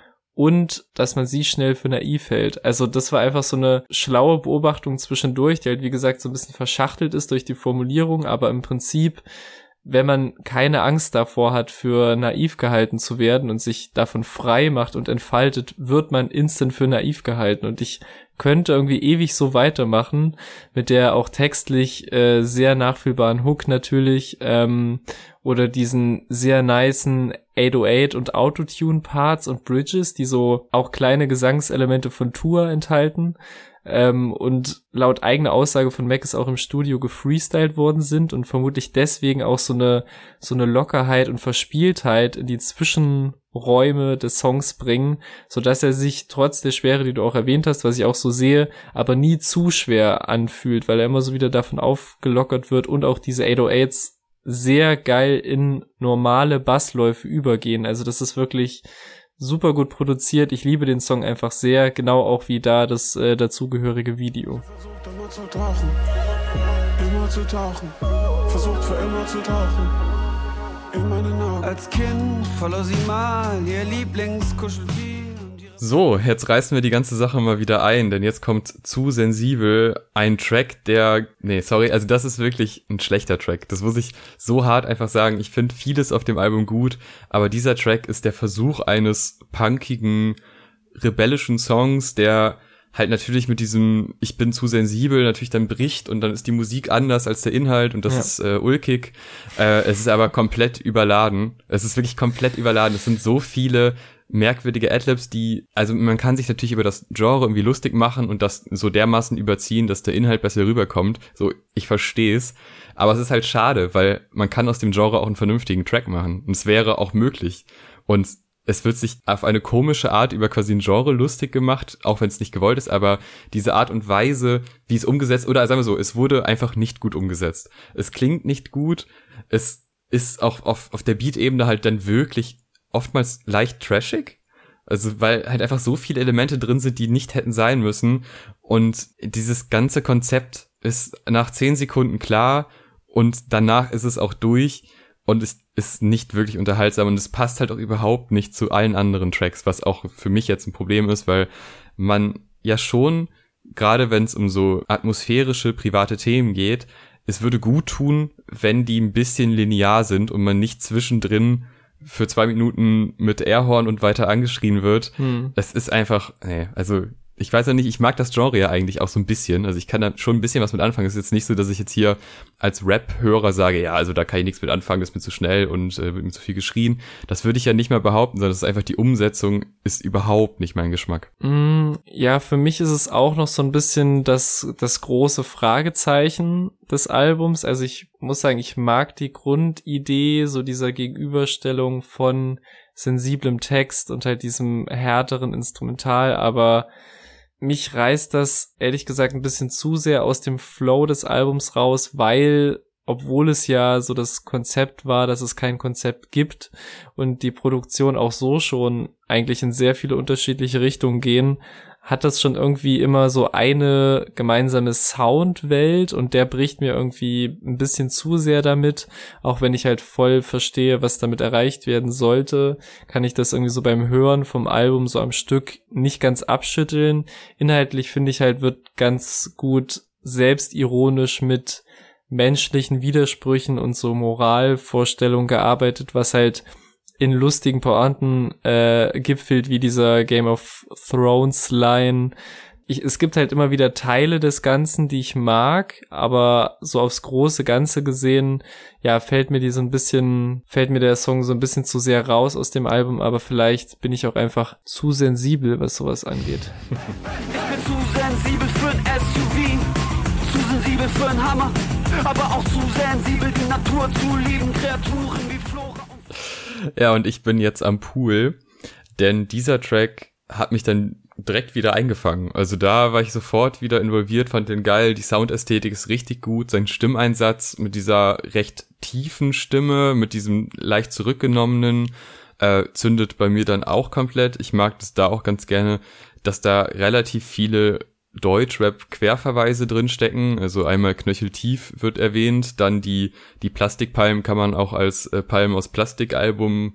und dass man sie schnell für naiv hält. Also das war einfach so eine schlaue Beobachtung zwischendurch, die halt wie gesagt so ein bisschen verschachtelt ist durch die Formulierung, aber im Prinzip, wenn man keine Angst davor hat, für naiv gehalten zu werden und sich davon frei macht und entfaltet, wird man instant für naiv gehalten. Und ich könnte irgendwie ewig so weitermachen, mit der auch textlich äh, sehr nachfühlbaren Hook natürlich ähm, oder diesen sehr nicen 808 und Autotune Parts und Bridges, die so auch kleine Gesangselemente von Tour enthalten ähm, und laut eigener Aussage von Mac ist auch im Studio gefreestylt worden sind und vermutlich deswegen auch so eine so eine Lockerheit und Verspieltheit in die Zwischenräume des Songs bringen, so dass er sich trotz der Schwere, die du auch erwähnt hast, was ich auch so sehe, aber nie zu schwer anfühlt, weil er immer so wieder davon aufgelockert wird und auch diese 808s sehr geil in normale Bassläufe übergehen. Also das ist wirklich super gut produziert. Ich liebe den Song einfach sehr, genau auch wie da das äh, dazugehörige Video. Versucht immer zu tauchen, immer zu tauchen, versucht für immer zu tauchen. Als Kind verlor sie mal ihr Lieblingskuscheltier. So, jetzt reißen wir die ganze Sache mal wieder ein, denn jetzt kommt zu sensibel ein Track, der, nee, sorry, also das ist wirklich ein schlechter Track. Das muss ich so hart einfach sagen. Ich finde vieles auf dem Album gut, aber dieser Track ist der Versuch eines punkigen, rebellischen Songs, der halt natürlich mit diesem ich bin zu sensibel natürlich dann bricht und dann ist die Musik anders als der Inhalt und das ja. ist äh, ulkig. Äh, es ist aber komplett überladen. Es ist wirklich komplett überladen. Es sind so viele merkwürdige Adlibs, die, also man kann sich natürlich über das Genre irgendwie lustig machen und das so dermaßen überziehen, dass der Inhalt besser rüberkommt. So, ich verstehe es. Aber es ist halt schade, weil man kann aus dem Genre auch einen vernünftigen Track machen. Und es wäre auch möglich. Und es wird sich auf eine komische Art über quasi ein Genre lustig gemacht, auch wenn es nicht gewollt ist, aber diese Art und Weise, wie es umgesetzt, oder sagen wir so, es wurde einfach nicht gut umgesetzt. Es klingt nicht gut, es ist auch auf, auf der Beat-Ebene halt dann wirklich oftmals leicht trashig. Also, weil halt einfach so viele Elemente drin sind, die nicht hätten sein müssen. Und dieses ganze Konzept ist nach zehn Sekunden klar und danach ist es auch durch und es ist nicht wirklich unterhaltsam und es passt halt auch überhaupt nicht zu allen anderen Tracks, was auch für mich jetzt ein Problem ist, weil man ja schon, gerade wenn es um so atmosphärische, private Themen geht, es würde gut tun, wenn die ein bisschen linear sind und man nicht zwischendrin für zwei Minuten mit Airhorn und weiter angeschrien wird. Hm. Es ist einfach, nee, also ich weiß ja nicht, ich mag das Genre ja eigentlich auch so ein bisschen. Also ich kann da schon ein bisschen was mit anfangen. Es ist jetzt nicht so, dass ich jetzt hier als Rap-Hörer sage, ja, also da kann ich nichts mit anfangen, das ist mir zu schnell und äh, wird mir zu viel geschrien. Das würde ich ja nicht mal behaupten, sondern es ist einfach die Umsetzung ist überhaupt nicht mein Geschmack. Mm, ja, für mich ist es auch noch so ein bisschen das, das große Fragezeichen des Albums. Also ich muss sagen, ich mag die Grundidee so dieser Gegenüberstellung von sensiblem Text und halt diesem härteren Instrumental, aber mich reißt das ehrlich gesagt ein bisschen zu sehr aus dem Flow des Albums raus, weil obwohl es ja so das Konzept war, dass es kein Konzept gibt und die Produktion auch so schon eigentlich in sehr viele unterschiedliche Richtungen gehen, hat das schon irgendwie immer so eine gemeinsame Soundwelt und der bricht mir irgendwie ein bisschen zu sehr damit. Auch wenn ich halt voll verstehe, was damit erreicht werden sollte, kann ich das irgendwie so beim Hören vom Album so am Stück nicht ganz abschütteln. Inhaltlich finde ich halt wird ganz gut selbstironisch mit menschlichen Widersprüchen und so Moralvorstellungen gearbeitet, was halt in lustigen Pointen äh, gipfelt, wie dieser Game of Thrones Line. Ich, es gibt halt immer wieder Teile des Ganzen, die ich mag, aber so aufs große Ganze gesehen, ja, fällt mir die so ein bisschen, fällt mir der Song so ein bisschen zu sehr raus aus dem Album, aber vielleicht bin ich auch einfach zu sensibel, was sowas angeht. Ich bin zu sensibel für ein SUV, zu sensibel für ein Hammer, aber auch zu sensibel, die Natur zu lieben, Kreaturen wie Flora. Ja, und ich bin jetzt am Pool, denn dieser Track hat mich dann direkt wieder eingefangen. Also da war ich sofort wieder involviert, fand den geil, die Soundästhetik ist richtig gut, sein Stimmeinsatz mit dieser recht tiefen Stimme, mit diesem leicht zurückgenommenen, äh, zündet bei mir dann auch komplett. Ich mag das da auch ganz gerne, dass da relativ viele Deutschrap-Querverweise drinstecken. Also einmal Knöcheltief wird erwähnt, dann die, die Plastikpalmen kann man auch als äh, Palmen aus Plastikalbum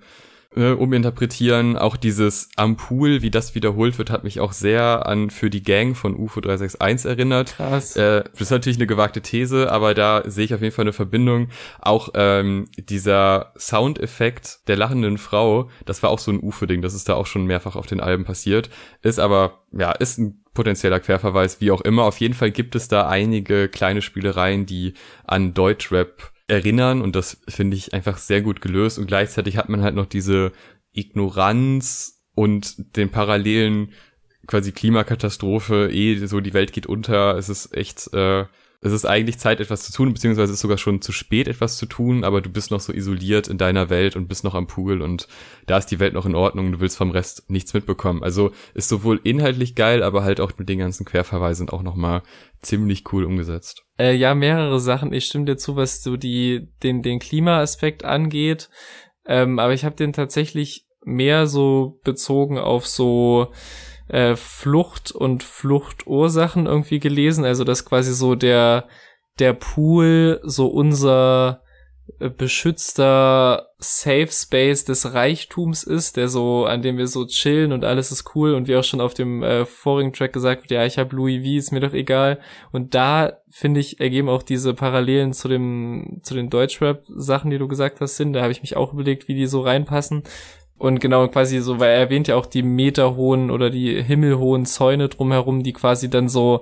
äh, uminterpretieren. Auch dieses Am Pool, wie das wiederholt wird, hat mich auch sehr an für die Gang von UFO 361 erinnert. Krass. Äh, das ist natürlich eine gewagte These, aber da sehe ich auf jeden Fall eine Verbindung. Auch ähm, dieser Soundeffekt der lachenden Frau, das war auch so ein UFO-Ding, das ist da auch schon mehrfach auf den Alben passiert. Ist aber, ja, ist ein potenzieller Querverweis, wie auch immer. Auf jeden Fall gibt es da einige kleine Spielereien, die an Deutschrap erinnern und das finde ich einfach sehr gut gelöst. Und gleichzeitig hat man halt noch diese Ignoranz und den parallelen quasi Klimakatastrophe, eh so die Welt geht unter, es ist echt äh, es ist eigentlich Zeit, etwas zu tun, beziehungsweise es ist sogar schon zu spät, etwas zu tun, aber du bist noch so isoliert in deiner Welt und bist noch am Pool und da ist die Welt noch in Ordnung, du willst vom Rest nichts mitbekommen. Also ist sowohl inhaltlich geil, aber halt auch mit den ganzen Querverweisen auch nochmal ziemlich cool umgesetzt. Äh, ja, mehrere Sachen. Ich stimme dir zu, was so die, den, den Klimaaspekt angeht. Ähm, aber ich habe den tatsächlich mehr so bezogen auf so äh, Flucht und Fluchtursachen irgendwie gelesen. Also dass quasi so der der Pool so unser äh, beschützter Safe Space des Reichtums ist, der so, an dem wir so chillen und alles ist cool und wie auch schon auf dem äh, vorigen Track gesagt wird, ja, ich habe Louis V, ist mir doch egal. Und da finde ich ergeben auch diese Parallelen zu dem zu den Deutschrap Sachen, die du gesagt hast, sind. Da habe ich mich auch überlegt, wie die so reinpassen. Und genau quasi so, weil er erwähnt ja auch die meterhohen oder die himmelhohen Zäune drumherum, die quasi dann so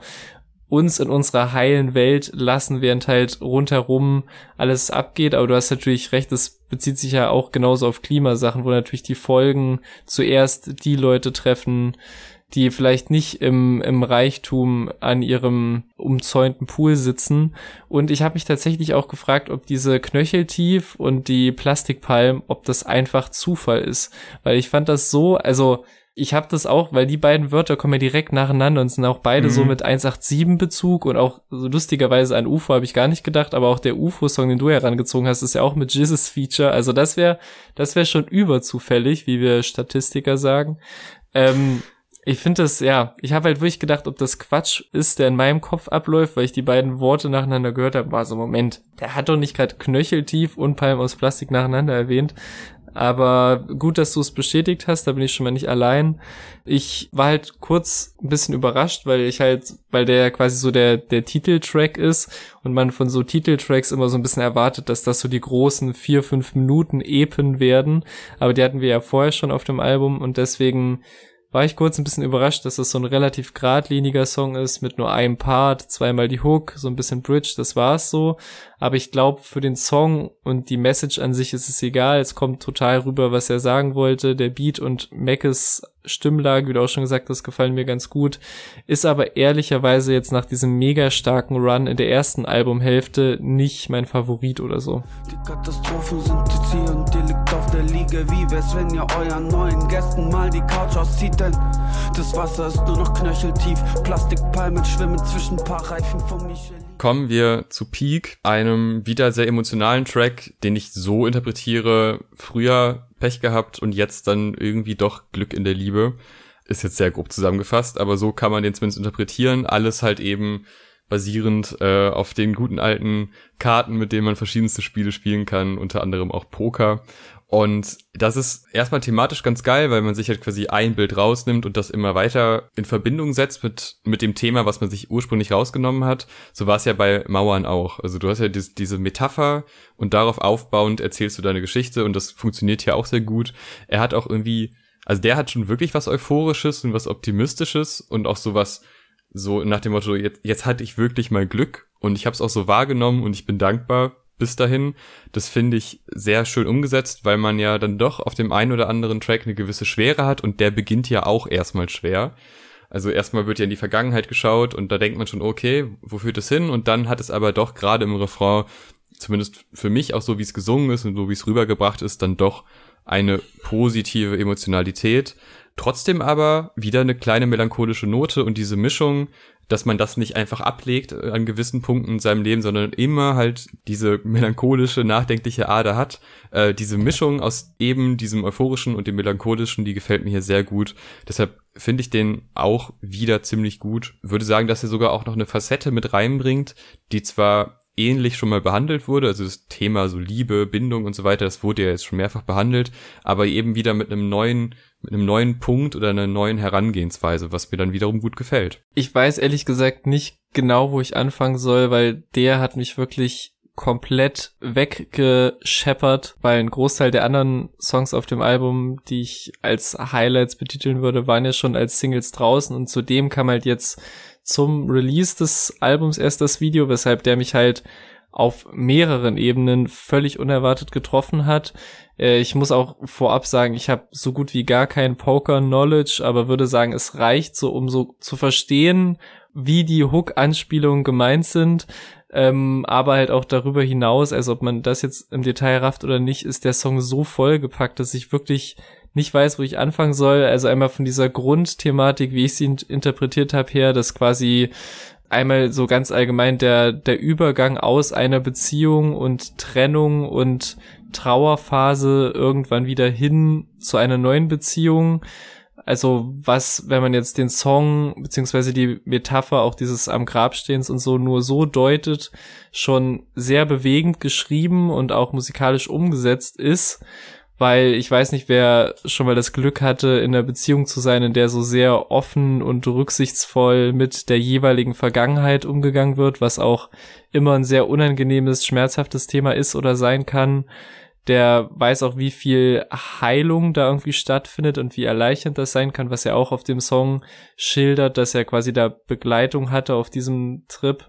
uns in unserer heilen Welt lassen, während halt rundherum alles abgeht. Aber du hast natürlich recht, es bezieht sich ja auch genauso auf Klimasachen, wo natürlich die Folgen zuerst die Leute treffen, die vielleicht nicht im, im Reichtum an ihrem umzäunten Pool sitzen. Und ich habe mich tatsächlich auch gefragt, ob diese Knöcheltief und die Plastikpalm, ob das einfach Zufall ist. Weil ich fand das so, also ich habe das auch, weil die beiden Wörter kommen ja direkt nacheinander und sind auch beide mhm. so mit 187 Bezug und auch so lustigerweise an UFO habe ich gar nicht gedacht, aber auch der UFO-Song, den du herangezogen hast, ist ja auch mit Jesus Feature. Also das wäre, das wäre schon überzufällig, wie wir Statistiker sagen. Ähm, ich finde das, ja, ich habe halt wirklich gedacht, ob das Quatsch ist, der in meinem Kopf abläuft, weil ich die beiden Worte nacheinander gehört habe. War so, Moment, der hat doch nicht gerade knöcheltief und Palm aus Plastik nacheinander erwähnt. Aber gut, dass du es bestätigt hast, da bin ich schon mal nicht allein. Ich war halt kurz ein bisschen überrascht, weil ich halt, weil der quasi so der, der Titeltrack ist und man von so Titeltracks immer so ein bisschen erwartet, dass das so die großen vier, fünf Minuten Epen werden. Aber die hatten wir ja vorher schon auf dem Album und deswegen war ich kurz ein bisschen überrascht, dass das so ein relativ geradliniger Song ist mit nur einem Part, zweimal die Hook, so ein bisschen Bridge, das war's so. Aber ich glaube, für den Song und die Message an sich ist es egal. Es kommt total rüber, was er sagen wollte. Der Beat und Mackes Stimmlage, wie du auch schon gesagt hast, gefallen mir ganz gut. Ist aber ehrlicherweise jetzt nach diesem mega starken Run in der ersten Albumhälfte nicht mein Favorit oder so. Die Katastrophen sind jetzt hier und ihr liegt auf der Liege. Wie wär's, wenn ihr euren neuen Gästen mal die Couch auszieht? Denn das Wasser ist nur noch knöcheltief. Plastikpalmen schwimmen zwischen paar Reifen von Michelin kommen wir zu Peak, einem wieder sehr emotionalen Track, den ich so interpretiere, früher Pech gehabt und jetzt dann irgendwie doch Glück in der Liebe. Ist jetzt sehr grob zusammengefasst, aber so kann man den zumindest interpretieren. Alles halt eben basierend äh, auf den guten alten Karten, mit denen man verschiedenste Spiele spielen kann, unter anderem auch Poker. Und das ist erstmal thematisch ganz geil, weil man sich halt quasi ein Bild rausnimmt und das immer weiter in Verbindung setzt mit, mit dem Thema, was man sich ursprünglich rausgenommen hat. So war es ja bei Mauern auch. Also du hast ja dies, diese Metapher und darauf aufbauend erzählst du deine Geschichte und das funktioniert hier auch sehr gut. Er hat auch irgendwie, also der hat schon wirklich was Euphorisches und was Optimistisches und auch sowas, so nach dem Motto, jetzt, jetzt hatte ich wirklich mal Glück und ich habe es auch so wahrgenommen und ich bin dankbar bis dahin. Das finde ich sehr schön umgesetzt, weil man ja dann doch auf dem einen oder anderen Track eine gewisse Schwere hat und der beginnt ja auch erstmal schwer. Also erstmal wird ja in die Vergangenheit geschaut und da denkt man schon, okay, wo führt es hin? Und dann hat es aber doch gerade im Refrain, zumindest für mich auch so, wie es gesungen ist und so, wie es rübergebracht ist, dann doch eine positive Emotionalität. Trotzdem aber wieder eine kleine melancholische Note und diese Mischung dass man das nicht einfach ablegt an gewissen Punkten in seinem Leben, sondern immer halt diese melancholische, nachdenkliche Ader hat. Äh, diese Mischung aus eben diesem euphorischen und dem melancholischen, die gefällt mir hier sehr gut. Deshalb finde ich den auch wieder ziemlich gut. Würde sagen, dass er sogar auch noch eine Facette mit reinbringt, die zwar ähnlich schon mal behandelt wurde, also das Thema so Liebe, Bindung und so weiter, das wurde ja jetzt schon mehrfach behandelt, aber eben wieder mit einem neuen mit einem neuen Punkt oder einer neuen Herangehensweise, was mir dann wiederum gut gefällt. Ich weiß ehrlich gesagt nicht genau, wo ich anfangen soll, weil der hat mich wirklich komplett weggescheppert, weil ein Großteil der anderen Songs auf dem Album, die ich als Highlights betiteln würde, waren ja schon als Singles draußen und zudem kam halt jetzt zum Release des Albums erst das Video, weshalb der mich halt auf mehreren Ebenen völlig unerwartet getroffen hat. Äh, ich muss auch vorab sagen, ich habe so gut wie gar kein Poker-Knowledge, aber würde sagen, es reicht so, um so zu verstehen, wie die Hook-Anspielungen gemeint sind. Ähm, aber halt auch darüber hinaus, also ob man das jetzt im Detail rafft oder nicht, ist der Song so vollgepackt, dass ich wirklich nicht weiß, wo ich anfangen soll. Also einmal von dieser Grundthematik, wie ich sie interpretiert habe, her, dass quasi einmal so ganz allgemein der, der Übergang aus einer Beziehung und Trennung und Trauerphase irgendwann wieder hin zu einer neuen Beziehung. Also was, wenn man jetzt den Song beziehungsweise die Metapher auch dieses am Grabstehens und so nur so deutet, schon sehr bewegend geschrieben und auch musikalisch umgesetzt ist weil ich weiß nicht, wer schon mal das Glück hatte, in einer Beziehung zu sein, in der so sehr offen und rücksichtsvoll mit der jeweiligen Vergangenheit umgegangen wird, was auch immer ein sehr unangenehmes, schmerzhaftes Thema ist oder sein kann. Der weiß auch, wie viel Heilung da irgendwie stattfindet und wie erleichternd das sein kann, was er auch auf dem Song schildert, dass er quasi da Begleitung hatte auf diesem Trip.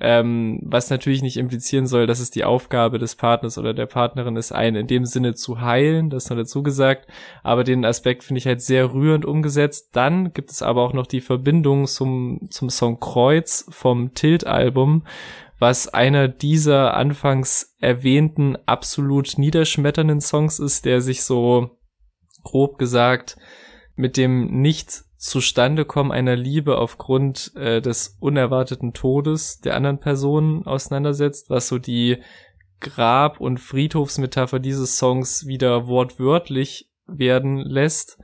Ähm, was natürlich nicht implizieren soll, dass es die Aufgabe des Partners oder der Partnerin ist, einen in dem Sinne zu heilen, das noch dazu gesagt. Aber den Aspekt finde ich halt sehr rührend umgesetzt. Dann gibt es aber auch noch die Verbindung zum, zum Song Kreuz vom Tilt-Album, was einer dieser anfangs erwähnten absolut niederschmetternden Songs ist, der sich so grob gesagt mit dem nicht zustande kommen einer Liebe aufgrund äh, des unerwarteten Todes der anderen Person auseinandersetzt, was so die Grab- und Friedhofsmetapher dieses Songs wieder wortwörtlich werden lässt.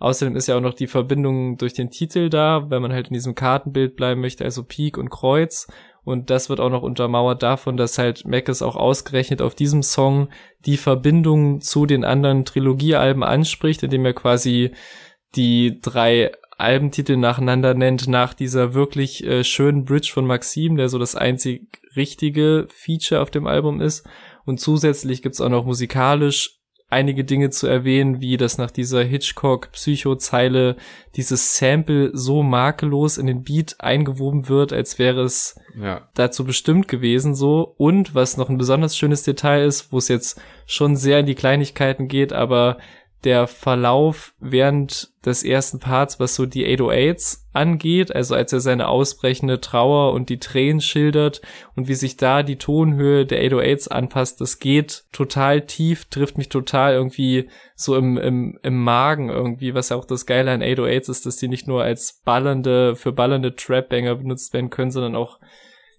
Außerdem ist ja auch noch die Verbindung durch den Titel da, wenn man halt in diesem Kartenbild bleiben möchte, also Pik und Kreuz. Und das wird auch noch untermauert davon, dass halt Mac es auch ausgerechnet auf diesem Song die Verbindung zu den anderen Trilogiealben anspricht, indem er quasi die drei Albentitel nacheinander nennt, nach dieser wirklich äh, schönen Bridge von Maxim, der so das einzig richtige Feature auf dem Album ist. Und zusätzlich gibt's auch noch musikalisch einige Dinge zu erwähnen, wie dass nach dieser Hitchcock-Psycho-Zeile dieses Sample so makellos in den Beat eingewoben wird, als wäre es ja. dazu bestimmt gewesen so. Und was noch ein besonders schönes Detail ist, wo es jetzt schon sehr in die Kleinigkeiten geht, aber der Verlauf während des ersten Parts, was so die 808s angeht, also als er seine ausbrechende Trauer und die Tränen schildert und wie sich da die Tonhöhe der 808s anpasst, das geht total tief, trifft mich total irgendwie so im, im, im Magen irgendwie, was ja auch das Geile an 808s ist, dass die nicht nur als ballernde, für ballernde Trap-Banger benutzt werden können, sondern auch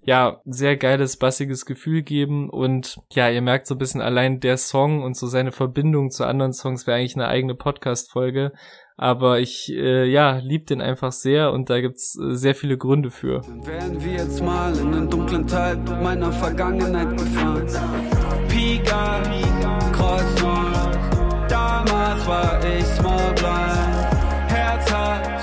ja, sehr geiles, bassiges Gefühl geben und ja, ihr merkt so ein bisschen allein der Song und so seine Verbindung zu anderen Songs wäre eigentlich eine eigene Podcast-Folge. Aber ich, äh, ja, lieb den einfach sehr und da gibt's äh, sehr viele Gründe für. Werden wir jetzt mal in den dunklen Teil meiner Vergangenheit gefahren. Pika, Kreuz damals war ich small blind, Herz hat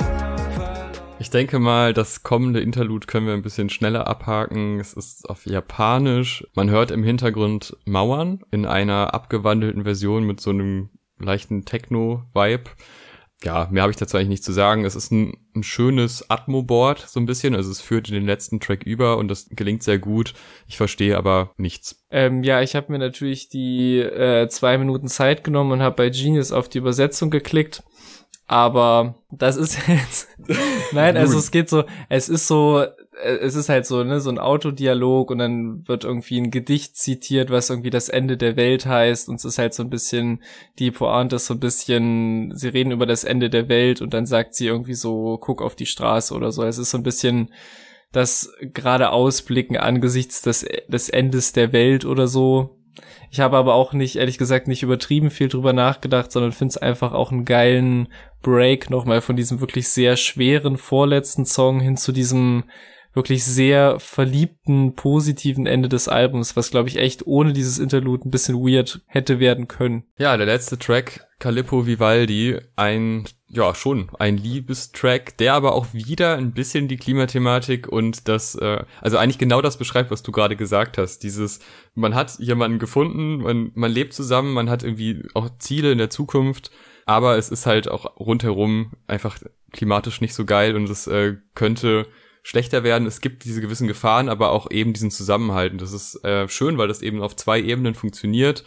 ich denke mal, das kommende Interlude können wir ein bisschen schneller abhaken. Es ist auf Japanisch. Man hört im Hintergrund Mauern in einer abgewandelten Version mit so einem leichten Techno-Vibe. Ja, mehr habe ich dazu eigentlich nicht zu sagen. Es ist ein, ein schönes Atmo-Board, so ein bisschen. Also es führt in den letzten Track über und das gelingt sehr gut. Ich verstehe aber nichts. Ähm, ja, ich habe mir natürlich die äh, zwei Minuten Zeit genommen und habe bei Genius auf die Übersetzung geklickt aber das ist jetzt. Nein, also es geht so, es ist so, äh, es ist halt so, ne, so ein Autodialog und dann wird irgendwie ein Gedicht zitiert, was irgendwie das Ende der Welt heißt und es ist halt so ein bisschen, die Pointe ist so ein bisschen, sie reden über das Ende der Welt und dann sagt sie irgendwie so, guck auf die Straße oder so. Es ist so ein bisschen das gerade Ausblicken angesichts des, des Endes der Welt oder so. Ich habe aber auch nicht, ehrlich gesagt, nicht übertrieben viel drüber nachgedacht, sondern finde es einfach auch einen geilen Break nochmal von diesem wirklich sehr schweren vorletzten Song hin zu diesem wirklich sehr verliebten, positiven Ende des Albums, was glaube ich echt ohne dieses Interlude ein bisschen weird hätte werden können. Ja, der letzte Track, Calippo Vivaldi, ein, ja, schon ein Liebestrack, der aber auch wieder ein bisschen die Klimathematik und das, äh, also eigentlich genau das beschreibt, was du gerade gesagt hast. Dieses, man hat jemanden gefunden, man, man lebt zusammen, man hat irgendwie auch Ziele in der Zukunft aber es ist halt auch rundherum einfach klimatisch nicht so geil und es äh, könnte schlechter werden. Es gibt diese gewissen Gefahren, aber auch eben diesen Zusammenhalt. Und das ist äh, schön, weil das eben auf zwei Ebenen funktioniert.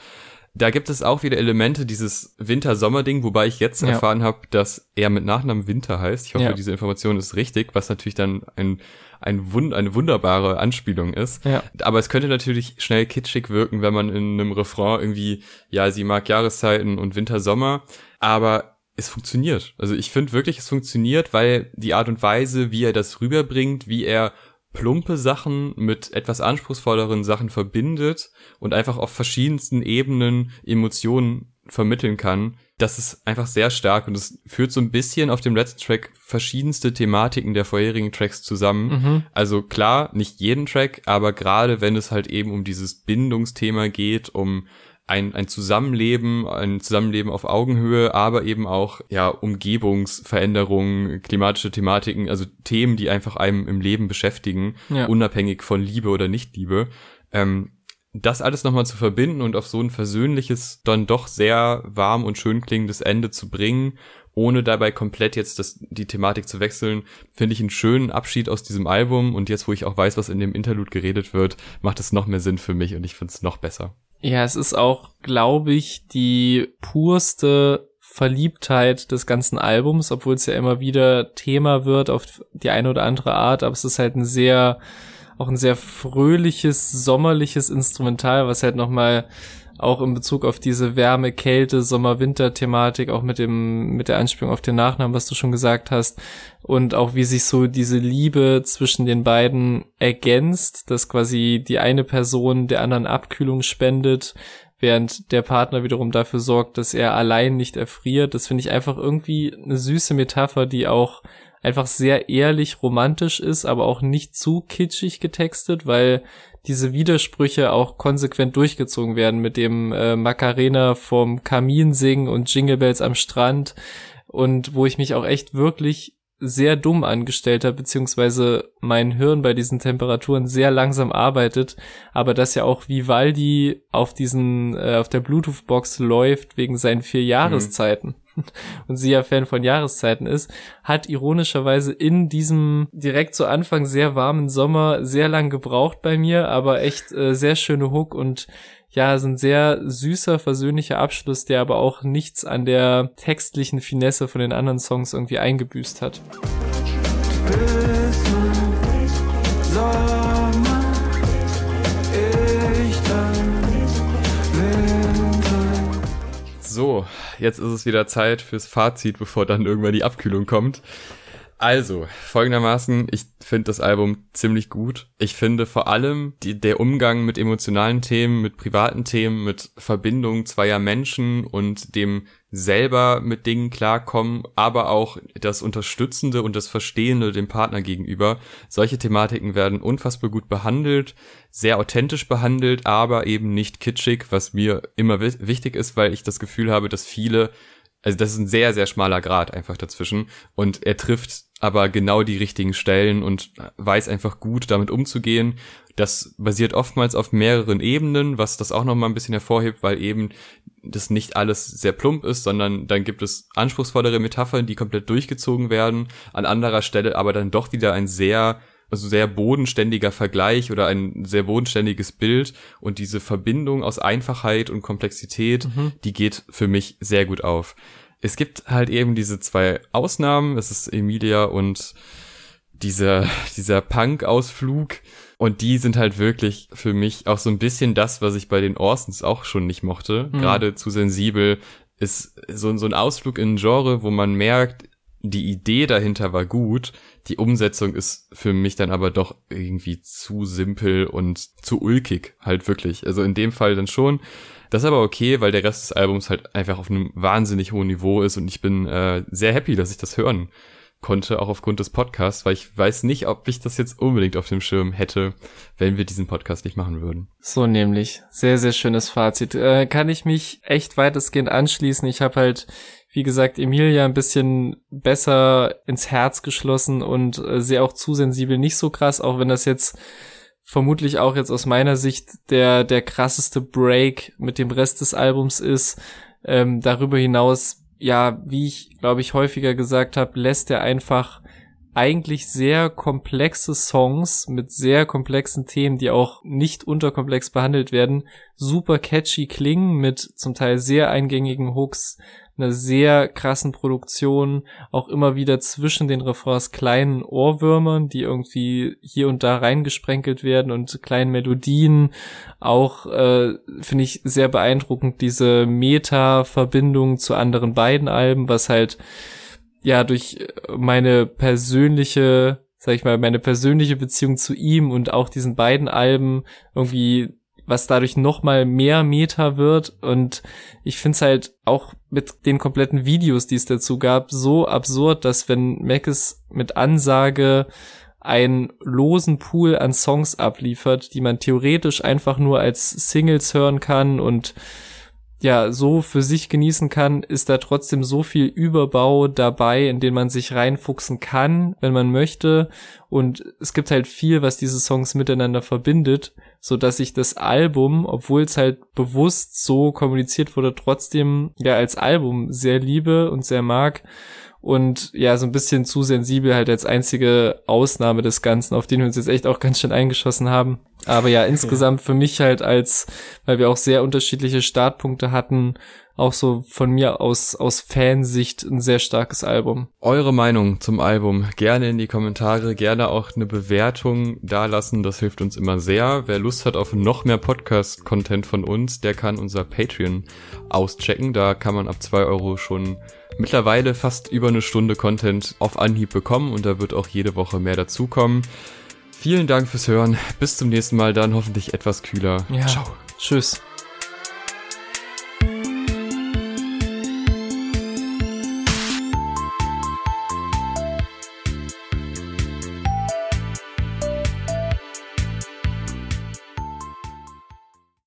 Da gibt es auch wieder Elemente dieses Winter-Sommer-Ding, wobei ich jetzt ja. erfahren habe, dass er mit Nachnamen Winter heißt. Ich hoffe, ja. diese Information ist richtig, was natürlich dann ein, ein Wund eine wunderbare Anspielung ist. Ja. Aber es könnte natürlich schnell kitschig wirken, wenn man in einem Refrain irgendwie, ja, sie mag Jahreszeiten und Winter-Sommer aber es funktioniert. Also ich finde wirklich, es funktioniert, weil die Art und Weise, wie er das rüberbringt, wie er plumpe Sachen mit etwas anspruchsvolleren Sachen verbindet und einfach auf verschiedensten Ebenen Emotionen vermitteln kann, das ist einfach sehr stark und es führt so ein bisschen auf dem letzten Track verschiedenste Thematiken der vorherigen Tracks zusammen. Mhm. Also klar, nicht jeden Track, aber gerade wenn es halt eben um dieses Bindungsthema geht, um ein, ein Zusammenleben, ein Zusammenleben auf Augenhöhe, aber eben auch ja Umgebungsveränderungen, klimatische Thematiken, also Themen, die einfach einem im Leben beschäftigen, ja. unabhängig von Liebe oder Nichtliebe. Ähm, das alles nochmal zu verbinden und auf so ein versöhnliches, dann doch sehr warm und schön klingendes Ende zu bringen ohne dabei komplett jetzt das, die Thematik zu wechseln, finde ich einen schönen Abschied aus diesem Album und jetzt, wo ich auch weiß, was in dem Interlude geredet wird, macht es noch mehr Sinn für mich und ich finde es noch besser. Ja, es ist auch, glaube ich, die purste Verliebtheit des ganzen Albums, obwohl es ja immer wieder Thema wird auf die eine oder andere Art, aber es ist halt ein sehr, auch ein sehr fröhliches, sommerliches Instrumental, was halt nochmal auch in Bezug auf diese Wärme, Kälte, Sommer-Winter-Thematik, auch mit dem, mit der Anspielung auf den Nachnamen, was du schon gesagt hast, und auch wie sich so diese Liebe zwischen den beiden ergänzt, dass quasi die eine Person der anderen Abkühlung spendet, während der Partner wiederum dafür sorgt, dass er allein nicht erfriert. Das finde ich einfach irgendwie eine süße Metapher, die auch einfach sehr ehrlich romantisch ist, aber auch nicht zu kitschig getextet, weil diese Widersprüche auch konsequent durchgezogen werden mit dem äh, Macarena vom Kamin singen und Jingle Bells am Strand. Und wo ich mich auch echt wirklich sehr dumm angestellt habe, beziehungsweise mein Hirn bei diesen Temperaturen sehr langsam arbeitet, aber dass ja auch Vivaldi auf diesen, äh, auf der Bluetooth-Box läuft wegen seinen vier Jahreszeiten. mhm. und sie ja Fan von Jahreszeiten ist, hat ironischerweise in diesem direkt zu Anfang sehr warmen Sommer sehr lang gebraucht bei mir, aber echt äh, sehr schöne Hook und ja, ist ein sehr süßer, versöhnlicher Abschluss, der aber auch nichts an der textlichen Finesse von den anderen Songs irgendwie eingebüßt hat. Jetzt ist es wieder Zeit fürs Fazit, bevor dann irgendwann die Abkühlung kommt. Also, folgendermaßen, ich finde das Album ziemlich gut. Ich finde vor allem die, der Umgang mit emotionalen Themen, mit privaten Themen, mit Verbindung zweier Menschen und dem selber mit Dingen klarkommen, aber auch das Unterstützende und das Verstehende dem Partner gegenüber. Solche Thematiken werden unfassbar gut behandelt, sehr authentisch behandelt, aber eben nicht kitschig, was mir immer wichtig ist, weil ich das Gefühl habe, dass viele also das ist ein sehr, sehr schmaler Grad einfach dazwischen. Und er trifft aber genau die richtigen Stellen und weiß einfach gut damit umzugehen. Das basiert oftmals auf mehreren Ebenen, was das auch nochmal ein bisschen hervorhebt, weil eben das nicht alles sehr plump ist, sondern dann gibt es anspruchsvollere Metaphern, die komplett durchgezogen werden. An anderer Stelle aber dann doch wieder ein sehr also sehr bodenständiger Vergleich oder ein sehr bodenständiges Bild und diese Verbindung aus Einfachheit und Komplexität, mhm. die geht für mich sehr gut auf. Es gibt halt eben diese zwei Ausnahmen, es ist Emilia und dieser, dieser Punk-Ausflug und die sind halt wirklich für mich auch so ein bisschen das, was ich bei den Orsons auch schon nicht mochte. Mhm. Gerade zu sensibel ist so, so ein Ausflug in ein Genre, wo man merkt, die Idee dahinter war gut, die Umsetzung ist für mich dann aber doch irgendwie zu simpel und zu ulkig, halt wirklich. Also in dem Fall dann schon. Das ist aber okay, weil der Rest des Albums halt einfach auf einem wahnsinnig hohen Niveau ist und ich bin äh, sehr happy, dass ich das hören konnte, auch aufgrund des Podcasts, weil ich weiß nicht, ob ich das jetzt unbedingt auf dem Schirm hätte, wenn wir diesen Podcast nicht machen würden. So nämlich. Sehr, sehr schönes Fazit. Äh, kann ich mich echt weitestgehend anschließen. Ich habe halt wie gesagt, Emilia ein bisschen besser ins Herz geschlossen und äh, sehr auch zu sensibel nicht so krass, auch wenn das jetzt vermutlich auch jetzt aus meiner Sicht der, der krasseste Break mit dem Rest des Albums ist. Ähm, darüber hinaus, ja, wie ich glaube ich häufiger gesagt habe, lässt er einfach eigentlich sehr komplexe Songs mit sehr komplexen Themen, die auch nicht unterkomplex behandelt werden, super catchy klingen mit zum Teil sehr eingängigen Hooks, einer sehr krassen Produktion, auch immer wieder zwischen den Refrains kleinen Ohrwürmern, die irgendwie hier und da reingesprenkelt werden und kleinen Melodien. Auch äh, finde ich sehr beeindruckend diese Meta-Verbindung zu anderen beiden Alben, was halt ja durch meine persönliche sag ich mal, meine persönliche Beziehung zu ihm und auch diesen beiden Alben irgendwie was dadurch noch mal mehr Meta wird und ich find's halt auch mit den kompletten Videos, die es dazu gab, so absurd, dass wenn Mac es mit Ansage einen losen Pool an Songs abliefert, die man theoretisch einfach nur als Singles hören kann und ja, so für sich genießen kann, ist da trotzdem so viel Überbau dabei, in den man sich reinfuchsen kann, wenn man möchte. Und es gibt halt viel, was diese Songs miteinander verbindet, so dass ich das Album, obwohl es halt bewusst so kommuniziert wurde, trotzdem ja als Album sehr liebe und sehr mag und ja, so ein bisschen zu sensibel halt als einzige Ausnahme des Ganzen, auf den wir uns jetzt echt auch ganz schön eingeschossen haben. Aber ja, insgesamt für mich halt als, weil wir auch sehr unterschiedliche Startpunkte hatten, auch so von mir aus, aus Fansicht ein sehr starkes Album. Eure Meinung zum Album gerne in die Kommentare, gerne auch eine Bewertung dalassen, das hilft uns immer sehr. Wer Lust hat auf noch mehr Podcast-Content von uns, der kann unser Patreon auschecken. Da kann man ab zwei Euro schon mittlerweile fast über eine Stunde Content auf Anhieb bekommen und da wird auch jede Woche mehr dazukommen. Vielen Dank fürs Hören. Bis zum nächsten Mal, dann hoffentlich etwas kühler. Ja. Ciao. Tschüss.